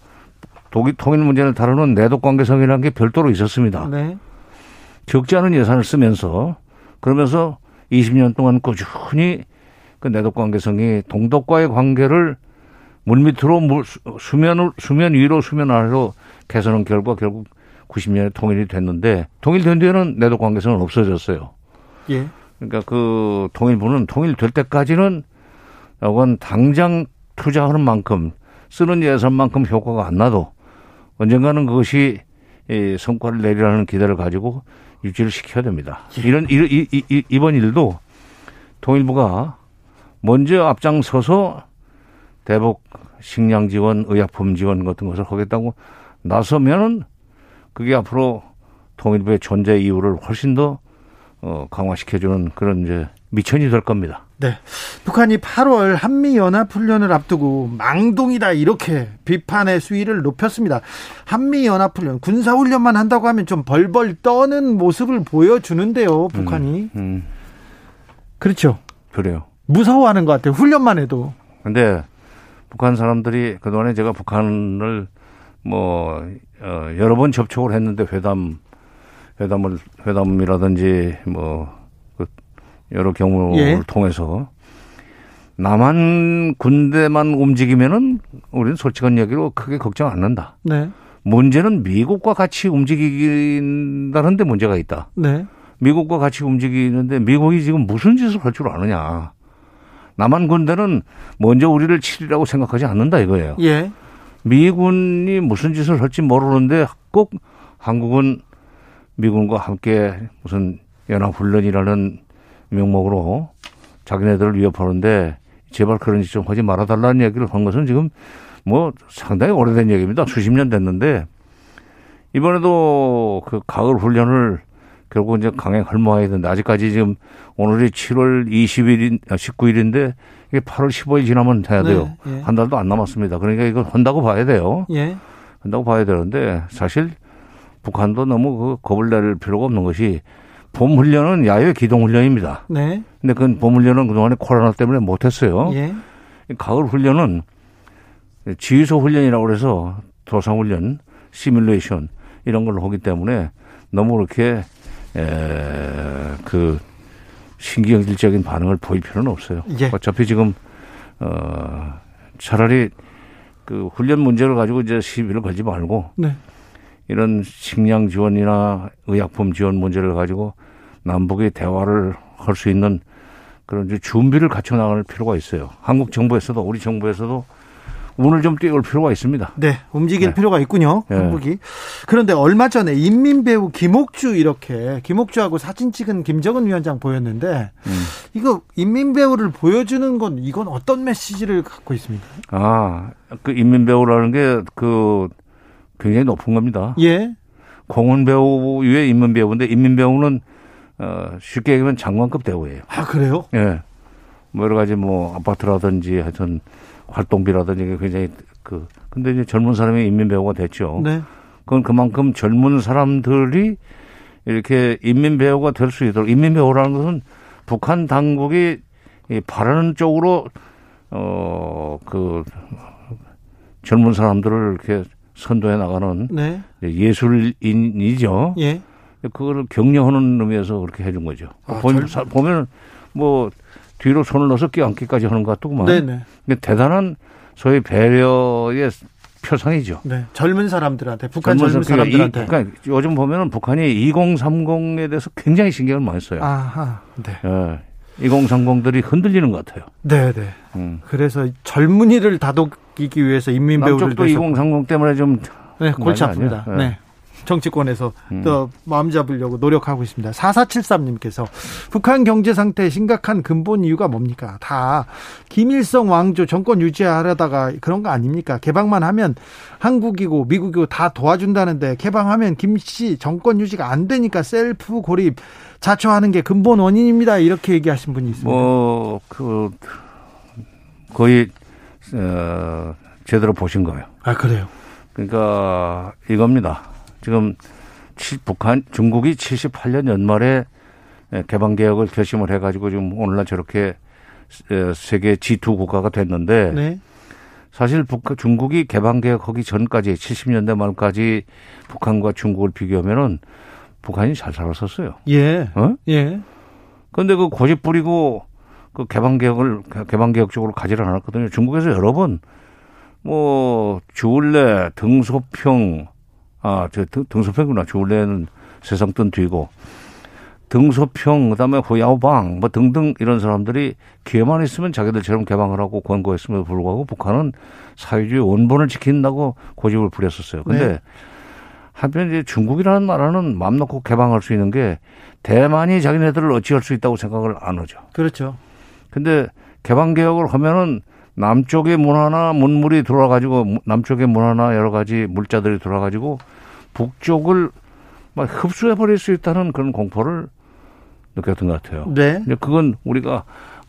독일 통일 문제를 다루는 내독 관계성이라는 게 별도로 있었습니다. 네. 적지 않은 예산을 쓰면서 그러면서 20년 동안 꾸준히 그 내독 관계성이 동독과의 관계를 물 밑으로 물, 수- 수면 수면 위로 수면 아래로 개선한 결과 결국 90년에 통일이 됐는데 통일된 뒤에는 내독 관계성은 없어졌어요. 예. 그러니까 그 통일부는 통일될 때까지는 이건 당장 투자하는 만큼 쓰는 예산만큼 효과가 안 나도 언젠가는 그것이 이 성과를 내리라는 기대를 가지고 유지를 시켜야 됩니다. 이런 이, 이, 이, 이- 이번 일도 통일부가 먼저 앞장서서 대북 식량 지원, 의약품 지원 같은 것을 하겠다고 나서면은 그게 앞으로 통일부의 존재 이유를 훨씬 더 어, 강화시켜주는 그런 이제 미천이 될 겁니다. 네. 북한이 8월 한미연합훈련을 앞두고 망동이다 이렇게 비판의 수위를 높였습니다. 한미연합훈련, 군사훈련만 한다고 하면 좀 벌벌 떠는 모습을 보여주는데요, 북한이. 음, 그렇죠. 그래요. 무서워하는 것 같아요, 훈련만 해도. 근데 북한 사람들이 그동안에 제가 북한을 뭐 어, 여러 번 접촉을 했는데 회담 회담을 회담이라든지 뭐 그 여러 경우를 예. 통해서 남한 군대만 움직이면은 우리는 솔직한 얘기로 크게 걱정 안 한다. 네. 문제는 미국과 같이 움직인다는데 문제가 있다. 네. 미국과 같이 움직이는데 미국이 지금 무슨 짓을 할 줄 아느냐. 남한 군대는 먼저 우리를 치리라고 생각하지 않는다 이거예요. 예. 미군이 무슨 짓을 할지 모르는데 꼭 한국은 미군과 함께 무슨 연합훈련이라는 명목으로 자기네들을 위협하는데 제발 그런 짓 좀 하지 말아달라는 얘기를 한 것은 지금 뭐 상당히 오래된 얘기입니다. 수십 년 됐는데 이번에도 그 가을 훈련을 결국 이제 강행 할모해야 되는데 아직까지 지금 오늘이 7월 20일인 19일인데 이게 8월 15일 지나면 돼야 돼요. 네, 예. 한 달도 안 남았습니다. 그러니까 이건 한다고 봐야 돼요. 예. 한다고 봐야 되는데 사실 북한도 너무 그 겁을 낼 필요가 없는 것이 봄 훈련은 야외 기동 훈련입니다. 네. 근데 그 봄 훈련은 그동안에 코로나 때문에 못 했어요. 예. 가을 훈련은 지휘소 훈련이라고 그래서 도상 훈련, 시뮬레이션 이런 걸 하기 때문에 너무 그렇게 에그 신경질적인 반응을 보일 필요는 없어요. 예. 어차피 지금 어 차라리 그 훈련 문제를 가지고 이제 시비를 걸지 말고 네. 이런 식량 지원이나 의약품 지원 문제를 가지고 남북이 대화를 할 수 있는 그런 준비를 갖춰 나갈 필요가 있어요. 한국 정부에서도 우리 정부에서도 운을 좀 띄울 필요가 있습니다. 네, 움직일 네. 필요가 있군요. 네. 한국이. 그런데 얼마 전에 인민 배우 김옥주 이렇게 김옥주하고 사진 찍은 김정은 위원장 보였는데 음. 이거 인민 배우를 보여주는 건 이건 어떤 메시지를 갖고 있습니까? 아, 그 인민 배우라는 게 그 굉장히 높은 겁니다. 예, 공은 배우 위에 인민 배우인데 인민 배우는 어 쉽게 얘기하면 장관급 대우예요. 아 그래요? 예. 뭐 여러 가지 뭐 아파트라든지 하여튼 활동비라든지 이게 굉장히 그 근데 이제 젊은 사람이 인민 배우가 됐죠. 네, 그건 그만큼 젊은 사람들이 이렇게 인민 배우가 될 수 있도록 인민 배우라는 것은 북한 당국이 이 바라는 쪽으로 어 그 젊은 사람들을 이렇게 선도해 나가는 네, 예술인이죠. 예, 그거를 격려하는 의미에서 그렇게 해준 거죠. 아, 보면, 젊- 보면 뭐 뒤로 손을 넣어서 끼얹기까지 하는 것 같더구만. 네, 네, 대단한 소위 배려의 표상이죠. 네. 젊은 사람들한테 북한 젊은 그러니까 이- 사람들한테. 그러니까 요즘 보면은 북한이 2030에 대해서 굉장히 신경을 많이 써요. 아하, 네, 예. 2030들이 흔들리는 것 같아요. 네, 네. 음. 그래서 젊은이를 다독이기 위해서 인민 배우를 남쪽도 위해서 2030 때문에 좀 네, 골치 아픕니다. 아니에요? 네. 네. 정치권에서 음. 또 마음 잡으려고 노력하고 있습니다. 4473님께서 북한 경제 상태 심각한 근본 이유가 뭡니까? 다 김일성 왕조 정권 유지하려다가 그런 거 아닙니까? 개방만 하면 한국이고 미국이고 다 도와준다는데 개방하면 김씨 정권 유지가 안 되니까 셀프 고립 자초하는 게 근본 원인입니다. 이렇게 얘기하신 분이 있습니다. 뭐, 그, 거의, 어, 제대로 보신 거예요. 아 그래요? 그러니까 이겁니다. 지금 치- 북한, 중국이 78년 연말에 예, 개방 개혁을 결심을 해가지고 지금 오늘날 저렇게 에, 세계 G2 국가가 됐는데 네. 사실 북 중국이 개방 개혁하기 전까지 70년대 말까지 북한과 중국을 비교하면은 북한이 잘 살았었어요. 예. 어? 예. 근데 그 고집 부리고 그 개방 개혁을 개방 개혁 쪽으로 가지를 않았거든요. 중국에서 여러 번 뭐 주울레, 등소평 아, 저 등- 등소평이구나. 주울레는 세상 뜬 뒤고 등소평 그 다음에 후야오방 뭐 등등 이런 사람들이 기회만 있으면 자기들처럼 개방을 하고 권고했음에도 불구하고 북한은 사회주의 원본을 지킨다고 고집을 부렸었어요. 근데 네. 한편 이제 중국이라는 나라는 마음 놓고 개방할 수 있는 게 대만이 자기네들을 어찌할 수 있다고 생각을 안 하죠. 그렇죠. 근데 개방 개혁을 하면은 남쪽의 문화나 문물이 들어와가지고 남쪽의 문화나 여러 가지 물자들이 들어와가지고 북쪽을 막 흡수해 버릴 수 있다는 그런 공포를 느꼈던 것 같아요. 네. 근데 그건 우리가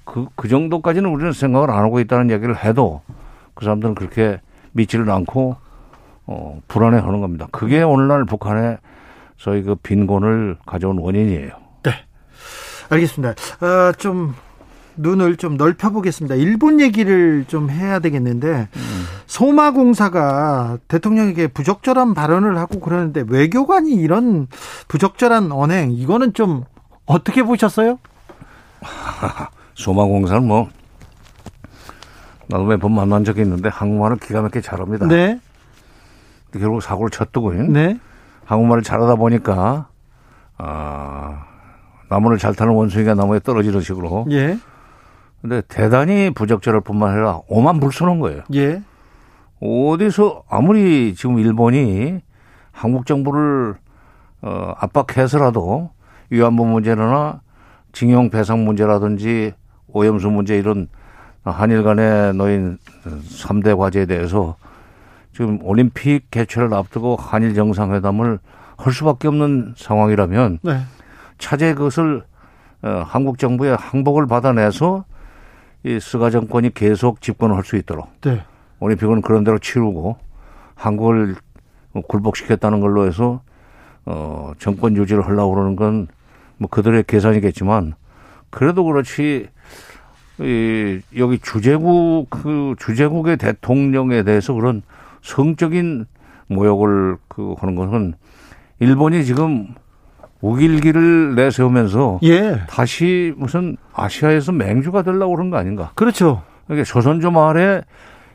그, 그 정도까지는 우리는 생각을 안 하고 있다는 얘기를 해도 그 사람들은 그렇게 믿지를 않고 어, 불안해 하는 겁니다. 그게 오늘날 북한의 소위 그 빈곤을 가져온 원인이에요. 알겠습니다. 어, 좀 눈을 좀 넓혀보겠습니다. 일본 얘기를 좀 해야 되겠는데 소마공사가 대통령에게 부적절한 발언을 하고 그러는데 외교관이 이런 부적절한 언행 이거는 좀 어떻게 보셨어요? 소마공사는 뭐 나도 몇 번 만난 적이 있는데 한국말을 기가 막히게 잘합니다. 네, 결국 사고를 쳤더군요. 네, 한국말을 잘하다 보니까 아 나무를 잘 타는 원숭이가 나무에 떨어지는 식으로. 예, 근데 대단히 부적절할 뿐만 아니라 오만 불선한 거예요. 예, 어디서 아무리 지금 일본이 한국 정부를 어, 압박해서라도 위안부 문제나 징용 배상 문제라든지 오염수 문제 이런 한일 간에 놓인 3대 과제에 대해서 지금 올림픽 개최를 앞두고 한일 정상회담을 할 수밖에 없는 상황이라면 네. 차제 그것을 어, 한국 정부의 항복을 받아내서 이 스가 정권이 계속 집권을 할 수 있도록 네. 올림픽은 그런 대로 치르고 한국을 굴복시켰다는 걸로 해서 어 정권 유지를 하려고 그러는 건 뭐 그들의 계산이겠지만 그래도 그렇지 이 여기 주재국 그 주재국의 대통령에 대해서 그런 성적인 모욕을 그 하는 것은 일본이 지금 우길기를 내세우면서 예. 다시 무슨 아시아에서 맹주가 되려고 그런 거 아닌가? 그렇죠. 그러니까 조선조 말에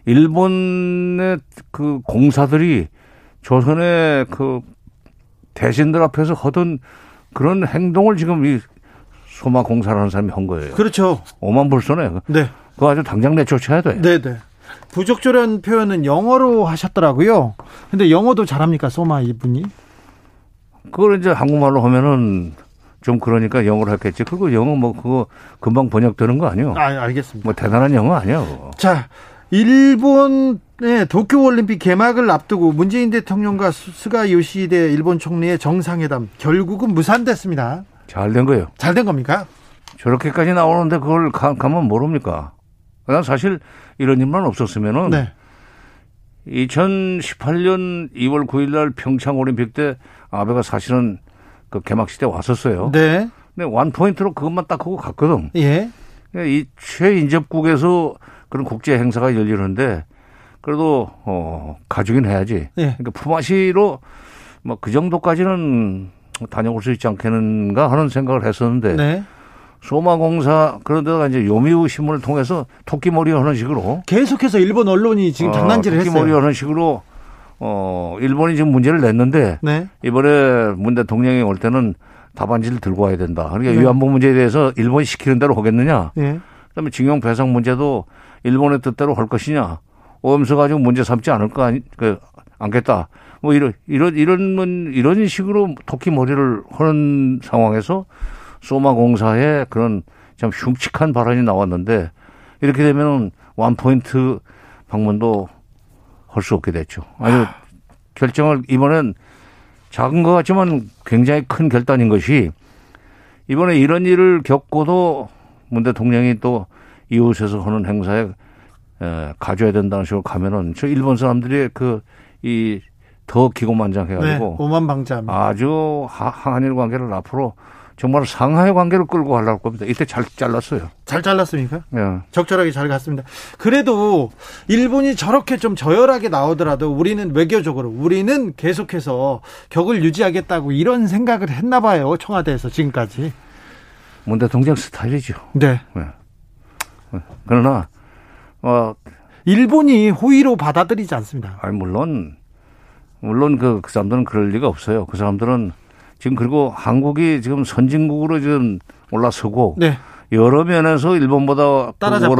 일본의 그 공사들이 조선의 그 대신들 앞에서 하던 그런 행동을 지금 이 소마 공사라는 사람이 한 거예요. 그렇죠. 오만불손해. 네. 그거 아주 당장 내쫓아야 돼. 네, 네. 부적절한 표현은 영어로 하셨더라고요. 근데 영어도 잘합니까, 소마 이분이? 그걸 이제 한국말로 하면은 좀 그러니까 영어로 했겠지. 그리고 영어 뭐 그거 금방 번역되는 거 아니에요? 아, 알겠습니다. 뭐 대단한 영어 아니야. 그거. 자, 일본의 도쿄 올림픽 개막을 앞두고 문재인 대통령과 스- 스가 요시히데 일본 총리의 정상회담 결국은 무산됐습니다. 잘 된 거예요. 잘 된 겁니까? 저렇게까지 나오는데 그걸 가, 가면 모릅니까? 난 사실 이런 일만 없었으면은 네. 2018년 2월 9일 날 평창 올림픽 때 아베가 사실은 그 개막식 때 왔었어요. 네. 근데 원 포인트로 그것만 딱 하고 갔거든. 예. 이 최인접국에서 그런 국제 행사가 열리는데 그래도 어 가주긴 해야지. 예. 그러니까 품앗이로 뭐 그 정도까지는 다녀올 수 있지 않겠는가 하는 생각을 했었는데 네. 소마공사 그런 데다가 이제 요미우 신문을 통해서 토끼머리 하는 식으로 계속해서 일본 언론이 지금 장난질을 어, 토끼머리 했어요. 하는 식으로 어 일본이 지금 문제를 냈는데 네. 이번에 문 대통령이 올 때는 답안지를 들고 와야 된다. 그러니까 네. 위안부 문제에 대해서 일본이 시키는 대로 하겠느냐? 예. 그다음에 징용 배상 문제도 일본의 뜻대로 할 것이냐? 오염수 가지고 문제 삼지 않을 거 아니 그 않겠다. 뭐 이런 이런 이런 문- 이런 식으로 토끼 머리를 하는 상황에서 소마 공사에 그런 참 흉측한 발언이 나왔는데 이렇게 되면은 원 포인트 방문도 할수 없게 됐죠. 아주 결정을 이번엔 작은 것 같지만 굉장히 큰 결단인 것이 이번에 이런 일을 겪고도 문 대통령이 또 이웃에서 하는 행사에 에, 가져야 된다는 식으로 가면은 저 일본 사람들이 그 이더 네. 기고만장해가지고 오만방자합니다. 아주 하- 한일 관계를 앞으로 정말 상하의 관계를 끌고 가려고 겁니다. 이때 잘 잘랐어요. 잘 잘랐습니까? 예. 적절하게 잘 갔습니다. 그래도 일본이 저렇게 좀 저열하게 나오더라도 우리는 외교적으로 우리는 계속해서 격을 유지하겠다고 이런 생각을 했나 봐요. 청와대에서 지금까지. 문 대통령 스타일이죠. 네. 그러나 어 일본이 호의로 받아들이지 않습니다. 아니 물론 물론 그, 그 사람들은 그럴 리가 없어요. 그 사람들은 지금 그리고 한국이 지금 선진국으로 지금 올라서고 네. 여러 면에서 일본보다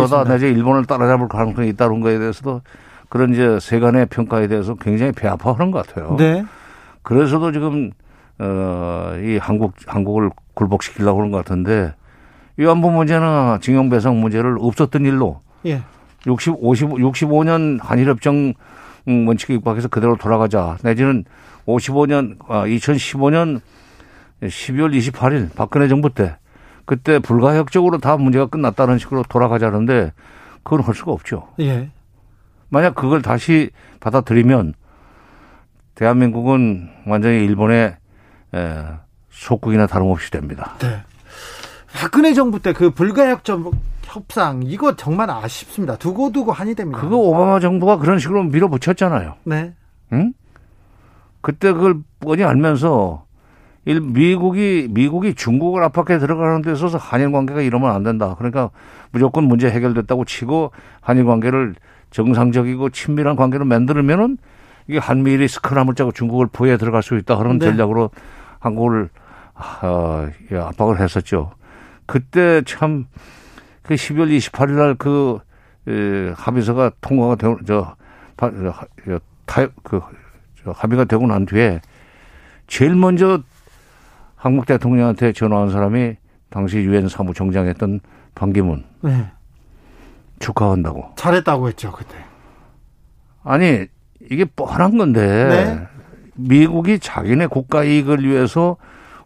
있습니다. 내지 일본을 따라잡을 가능성이 있다는 거에 대해서도 그런 이제 세간의 평가에 대해서 굉장히 배 아파하는 것 같아요. 네. 그래서도 지금 어이 한국 한국을 굴복시키려고 하는 것 같은데 위안부 문제나 징용배상 문제를 없었던 일로 예. 60, 50, 65년 한일협정 음, 원칙에 입각해서 그대로 돌아가자. 내지는 55년, 아, 2015년 12월 28일 박근혜 정부 때 그때 불가역적으로 다 문제가 끝났다는 식으로 돌아가자는데 그건 할 수가 없죠. 예. 만약 그걸 다시 받아들이면 대한민국은 완전히 일본의 에, 속국이나 다름없이 됩니다. 네. 박근혜 정부 때 그 불가역적 협상 이거 정말 아쉽습니다. 두고두고 한이 됩니다. 그거 오바마 정부가 그런 식으로 밀어붙였잖아요. 네. 응? 그때 그걸 뻔히 알면서 일 미국이 미국이 중국을 압박해 들어가는 데 있어서 한일 관계가 이러면 안 된다. 그러니까 무조건 문제 해결됐다고 치고 한일 관계를 정상적이고 친밀한 관계로 만들면은 이게 한미일이 스크럼을 짜고 중국을 부에 들어갈 수 있다 하는 네. 전략으로 한국을 어, 예, 압박을 했었죠. 그때 참 그 12월 28일 날그 합의서가 통과가 되고 저, 바- 저, 하- 그, 저 합의가 되고 난 뒤에 제일 먼저 한국 대통령한테 전화한 사람이 당시 유엔 사무총장이었던 반기문 네. 축하한다고. 잘했다고 했죠 그때. 아니 이게 뻔한 건데 네. 미국이 자기네 국가 이익을 위해서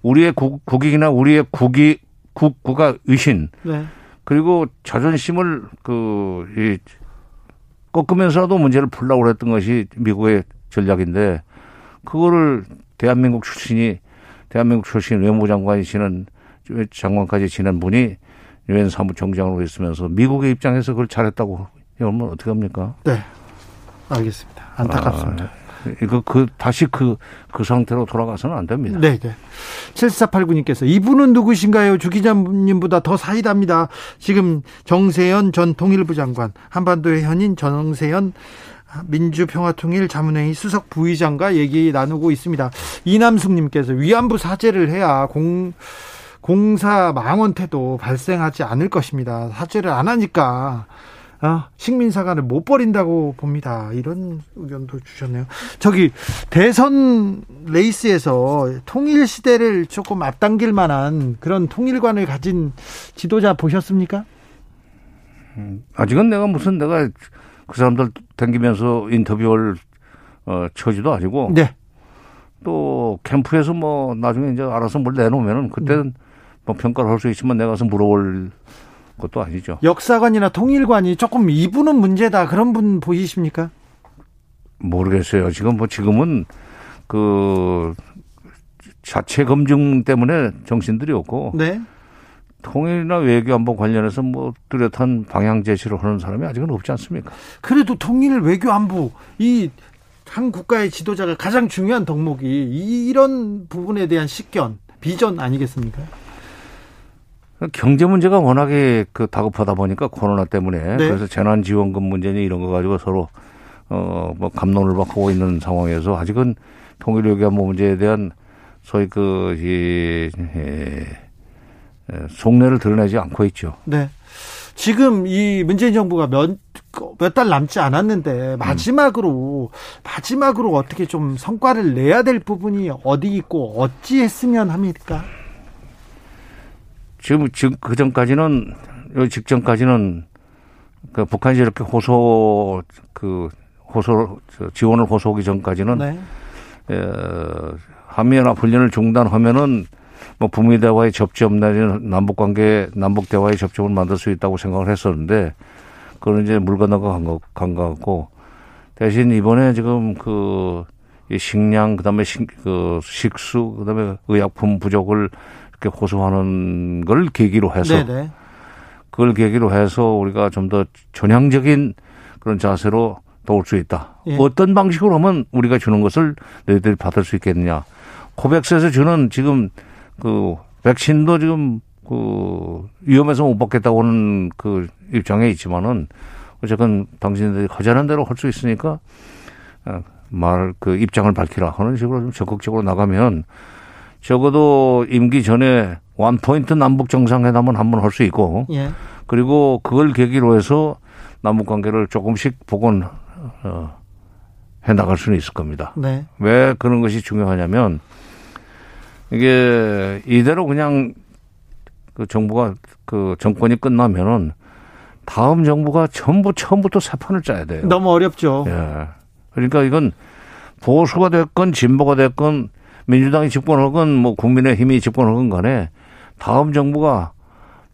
우리의 국, 국익이나 우리의 국이 국구가 의신 네. 그리고 자존심을 그 이, 꺾으면서라도 문제를 풀려고 그랬던 것이 미국의 전략인데 그거를 대한민국 출신이 대한민국 출신 외무장관이시는 장관까지 지낸 분이 유엔 사무총장으로 있으면서 미국의 입장에서 그걸 잘했다고 이러면 어떻게 합니까? 네. 알겠습니다. 안타깝습니다. 이거 그 다시 그그 상태로 돌아가서는 안 됩니다. 네, 네. 7489님께서 이분은 누구신가요? 주 기자님보다 더 사이다입니다. 지금 정세현 전 통일부 장관, 한반도의 현인 정세현 민주평화통일 자문회의 수석 부의장과 얘기 나누고 있습니다. 이남숙님께서 위안부 사죄를 해야 공 공사 망원 태도 발생하지 않을 것입니다. 사죄를 안 하니까 어, 식민사관을 못 버린다고 봅니다. 이런 의견도 주셨네요. 저기 대선 레이스에서 통일 시대를 조금 앞당길 만한 그런 통일관을 가진 지도자 보셨습니까? 아직은 내가 무슨 내가 그 사람들 댕기면서 인터뷰를 어, 처지도 아니고 네. 또 캠프에서 뭐 나중에 이제 알아서 뭘 내놓으면은 그때는 뭐 평가를 할 수 있지만 내가 가서 물어볼 것도 아니죠. 역사관이나 통일관이 조금 이분은 문제다 그런 분 보이십니까? 모르겠어요. 지금 뭐 지금은 그 자체 검증 때문에 정신들이 없고 네. 통일이나 외교 안보 관련해서 뭐 뚜렷한 방향 제시를 하는 사람이 아직은 없지 않습니까? 그래도 통일 외교 안보 이 한 국가의 지도자가 가장 중요한 덕목이 이- 이런 부분에 대한 식견, 비전 아니겠습니까? 경제 문제가 워낙에 그 다급하다 보니까 코로나 때문에 네. 그래서 재난 지원금 문제니 이런 거 가지고 서로 어뭐 감론을 받고 있는 상황에서 아직은 통일 외교 안보 문제에 대한 소위 그이 예, 예, 속내를 드러내지 않고 있죠. 네. 지금 이 문재인 정부가 몇 몇 달 남지 않았는데 마지막으로 마지막으로 어떻게 좀 성과를 내야 될 부분이 어디 있고 어찌 했으면 합니까? 지금 지금 그 전까지는 요 직전까지는 그 북한이 이렇게 호소 그 호소 저 지원을 호소하기 전까지는 네. 어, 한미연합 훈련을 중단하면은 뭐 북미 대화의 접점 내지는 남북 관계 남북 대화의 접점을 만들 수 있다고 생각을 했었는데 그건 이제 물 건너가 간 것, 간것 같고 대신 이번에 지금 그이 식량 그다음에 식, 그 식수 그다음에 의약품 부족을 이렇게 호소하는 걸 계기로 해서 네, 네. 그걸 계기로 해서 우리가 좀 더 전향적인 그런 자세로 도울 수 있다. 예. 어떤 방식으로 하면 우리가 주는 것을 너희들이 받을 수 있겠느냐. 코백스에서 주는 지금 그 백신도 지금 그 위험해서 못 받겠다고 하는 그 입장에 있지만은 어쨌건 당신들이 하자는 대로 할 수 있으니까 어, 말그 입장을 밝히라 하는 식으로 좀 적극적으로 나가면 적어도 임기 전에 원 포인트 남북 정상회담은 한번 할 수 있고 예. 그리고 그걸 계기로 해서 남북 관계를 조금씩 복원 어, 해 나갈 수는 있을 겁니다. 네. 왜 그런 것이 중요하냐면 이게 이대로 그냥 그 정부가 그 정권이 끝나면은 다음 정부가 전부 처음부터 새 판을 짜야 돼요. 너무 어렵죠. 예. 그러니까 이건 보수가 됐건 진보가 됐건 민주당이 집권하건 뭐 국민의힘이 집권하건 간에 다음 정부가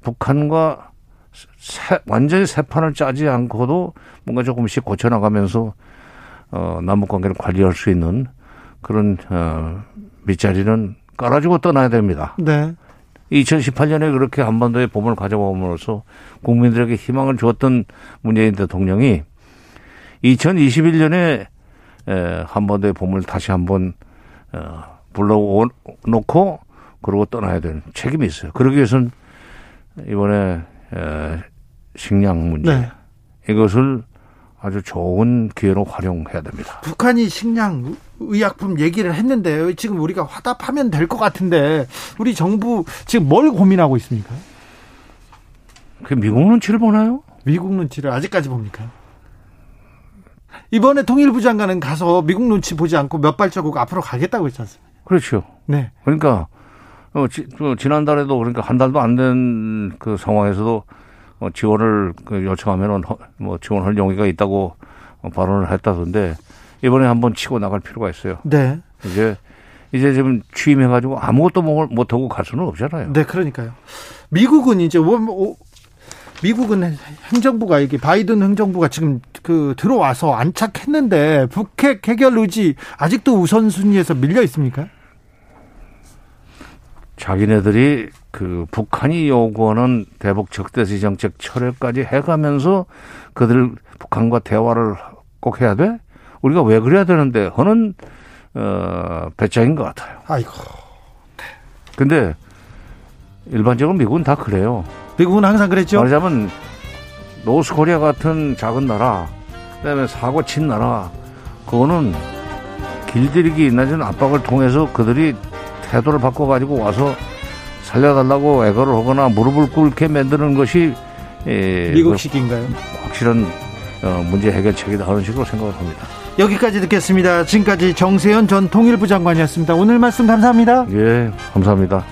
북한과 새, 완전히 새 판을 짜지 않고도 뭔가 조금씩 고쳐나가면서 어, 남북 관계를 관리할 수 있는 그런 어, 밑자리는 깔아주고 떠나야 됩니다. 네. 2018년에 그렇게 한반도에 봄을 가져옴으로써 국민들에게 희망을 주었던 문재인 대통령이 2021년에 에, 한반도의 봄을 다시 한번 어, 불러놓고 그러고 떠나야 되는 책임이 있어요. 그러기 위해서는 이번에 에, 식량 문제 네. 이것을 아주 좋은 기회로 활용해야 됩니다. 북한이 식량 의약품 얘기를 했는데 지금 우리가 화답하면 될 것 같은데 우리 정부 지금 뭘 고민하고 있습니까? 그 미국 눈치를 보나요? 미국 눈치를 아직까지 봅니까? 이번에 통일부 장관은 가서 미국 눈치 보지 않고 몇 발자국 앞으로 가겠다고 했지 않습니까? 그렇죠. 네. 그러니까 어, 지, 그 지난달에도 그러니까 한 달도 안 된 그 상황에서도 어, 지원을 그 요청하면은 허- 뭐 지원할 용의가 있다고 어, 발언을 했다던데 이번에 한번 치고 나갈 필요가 있어요. 네. 이제 이제 지금 취임해가지고 아무것도 못- 못하고 갈 수는 없잖아요. 네, 그러니까요. 미국은 이제 미국은 행정부가 이게 바이든 행정부가 지금 그 들어와서 안착했는데 북핵 해결 의지 아직도 우선순위에서 밀려 있습니까? 자기네들이 그 북한이 요구하는 대북 적대시 정책 철회까지 해가면서 그들 북한과 대화를 꼭 해야 돼? 우리가 왜 그래야 되는데 하는 어 배짱인 것 같아요. 아이고. 근데 일반적으로 미국은 다 그래요. 미국은 항상 그랬죠. 말하자면 노스코리아 같은 작은 나라, 그다음에 사고 친 나라, 그거는 길들이기 낮은 압박을 통해서 그들이 태도를 바꿔가지고 와서 살려달라고 애거를 하거나 무릎을 꿇게 만드는 것이 에, 미국식인가요? 그 확실한 어, 문제 해결책이다 하는 식으로 생각을 합니다. 여기까지 듣겠습니다. 지금까지 정세현 전 통일부 장관이었습니다. 오늘 말씀 감사합니다. 예, 감사합니다.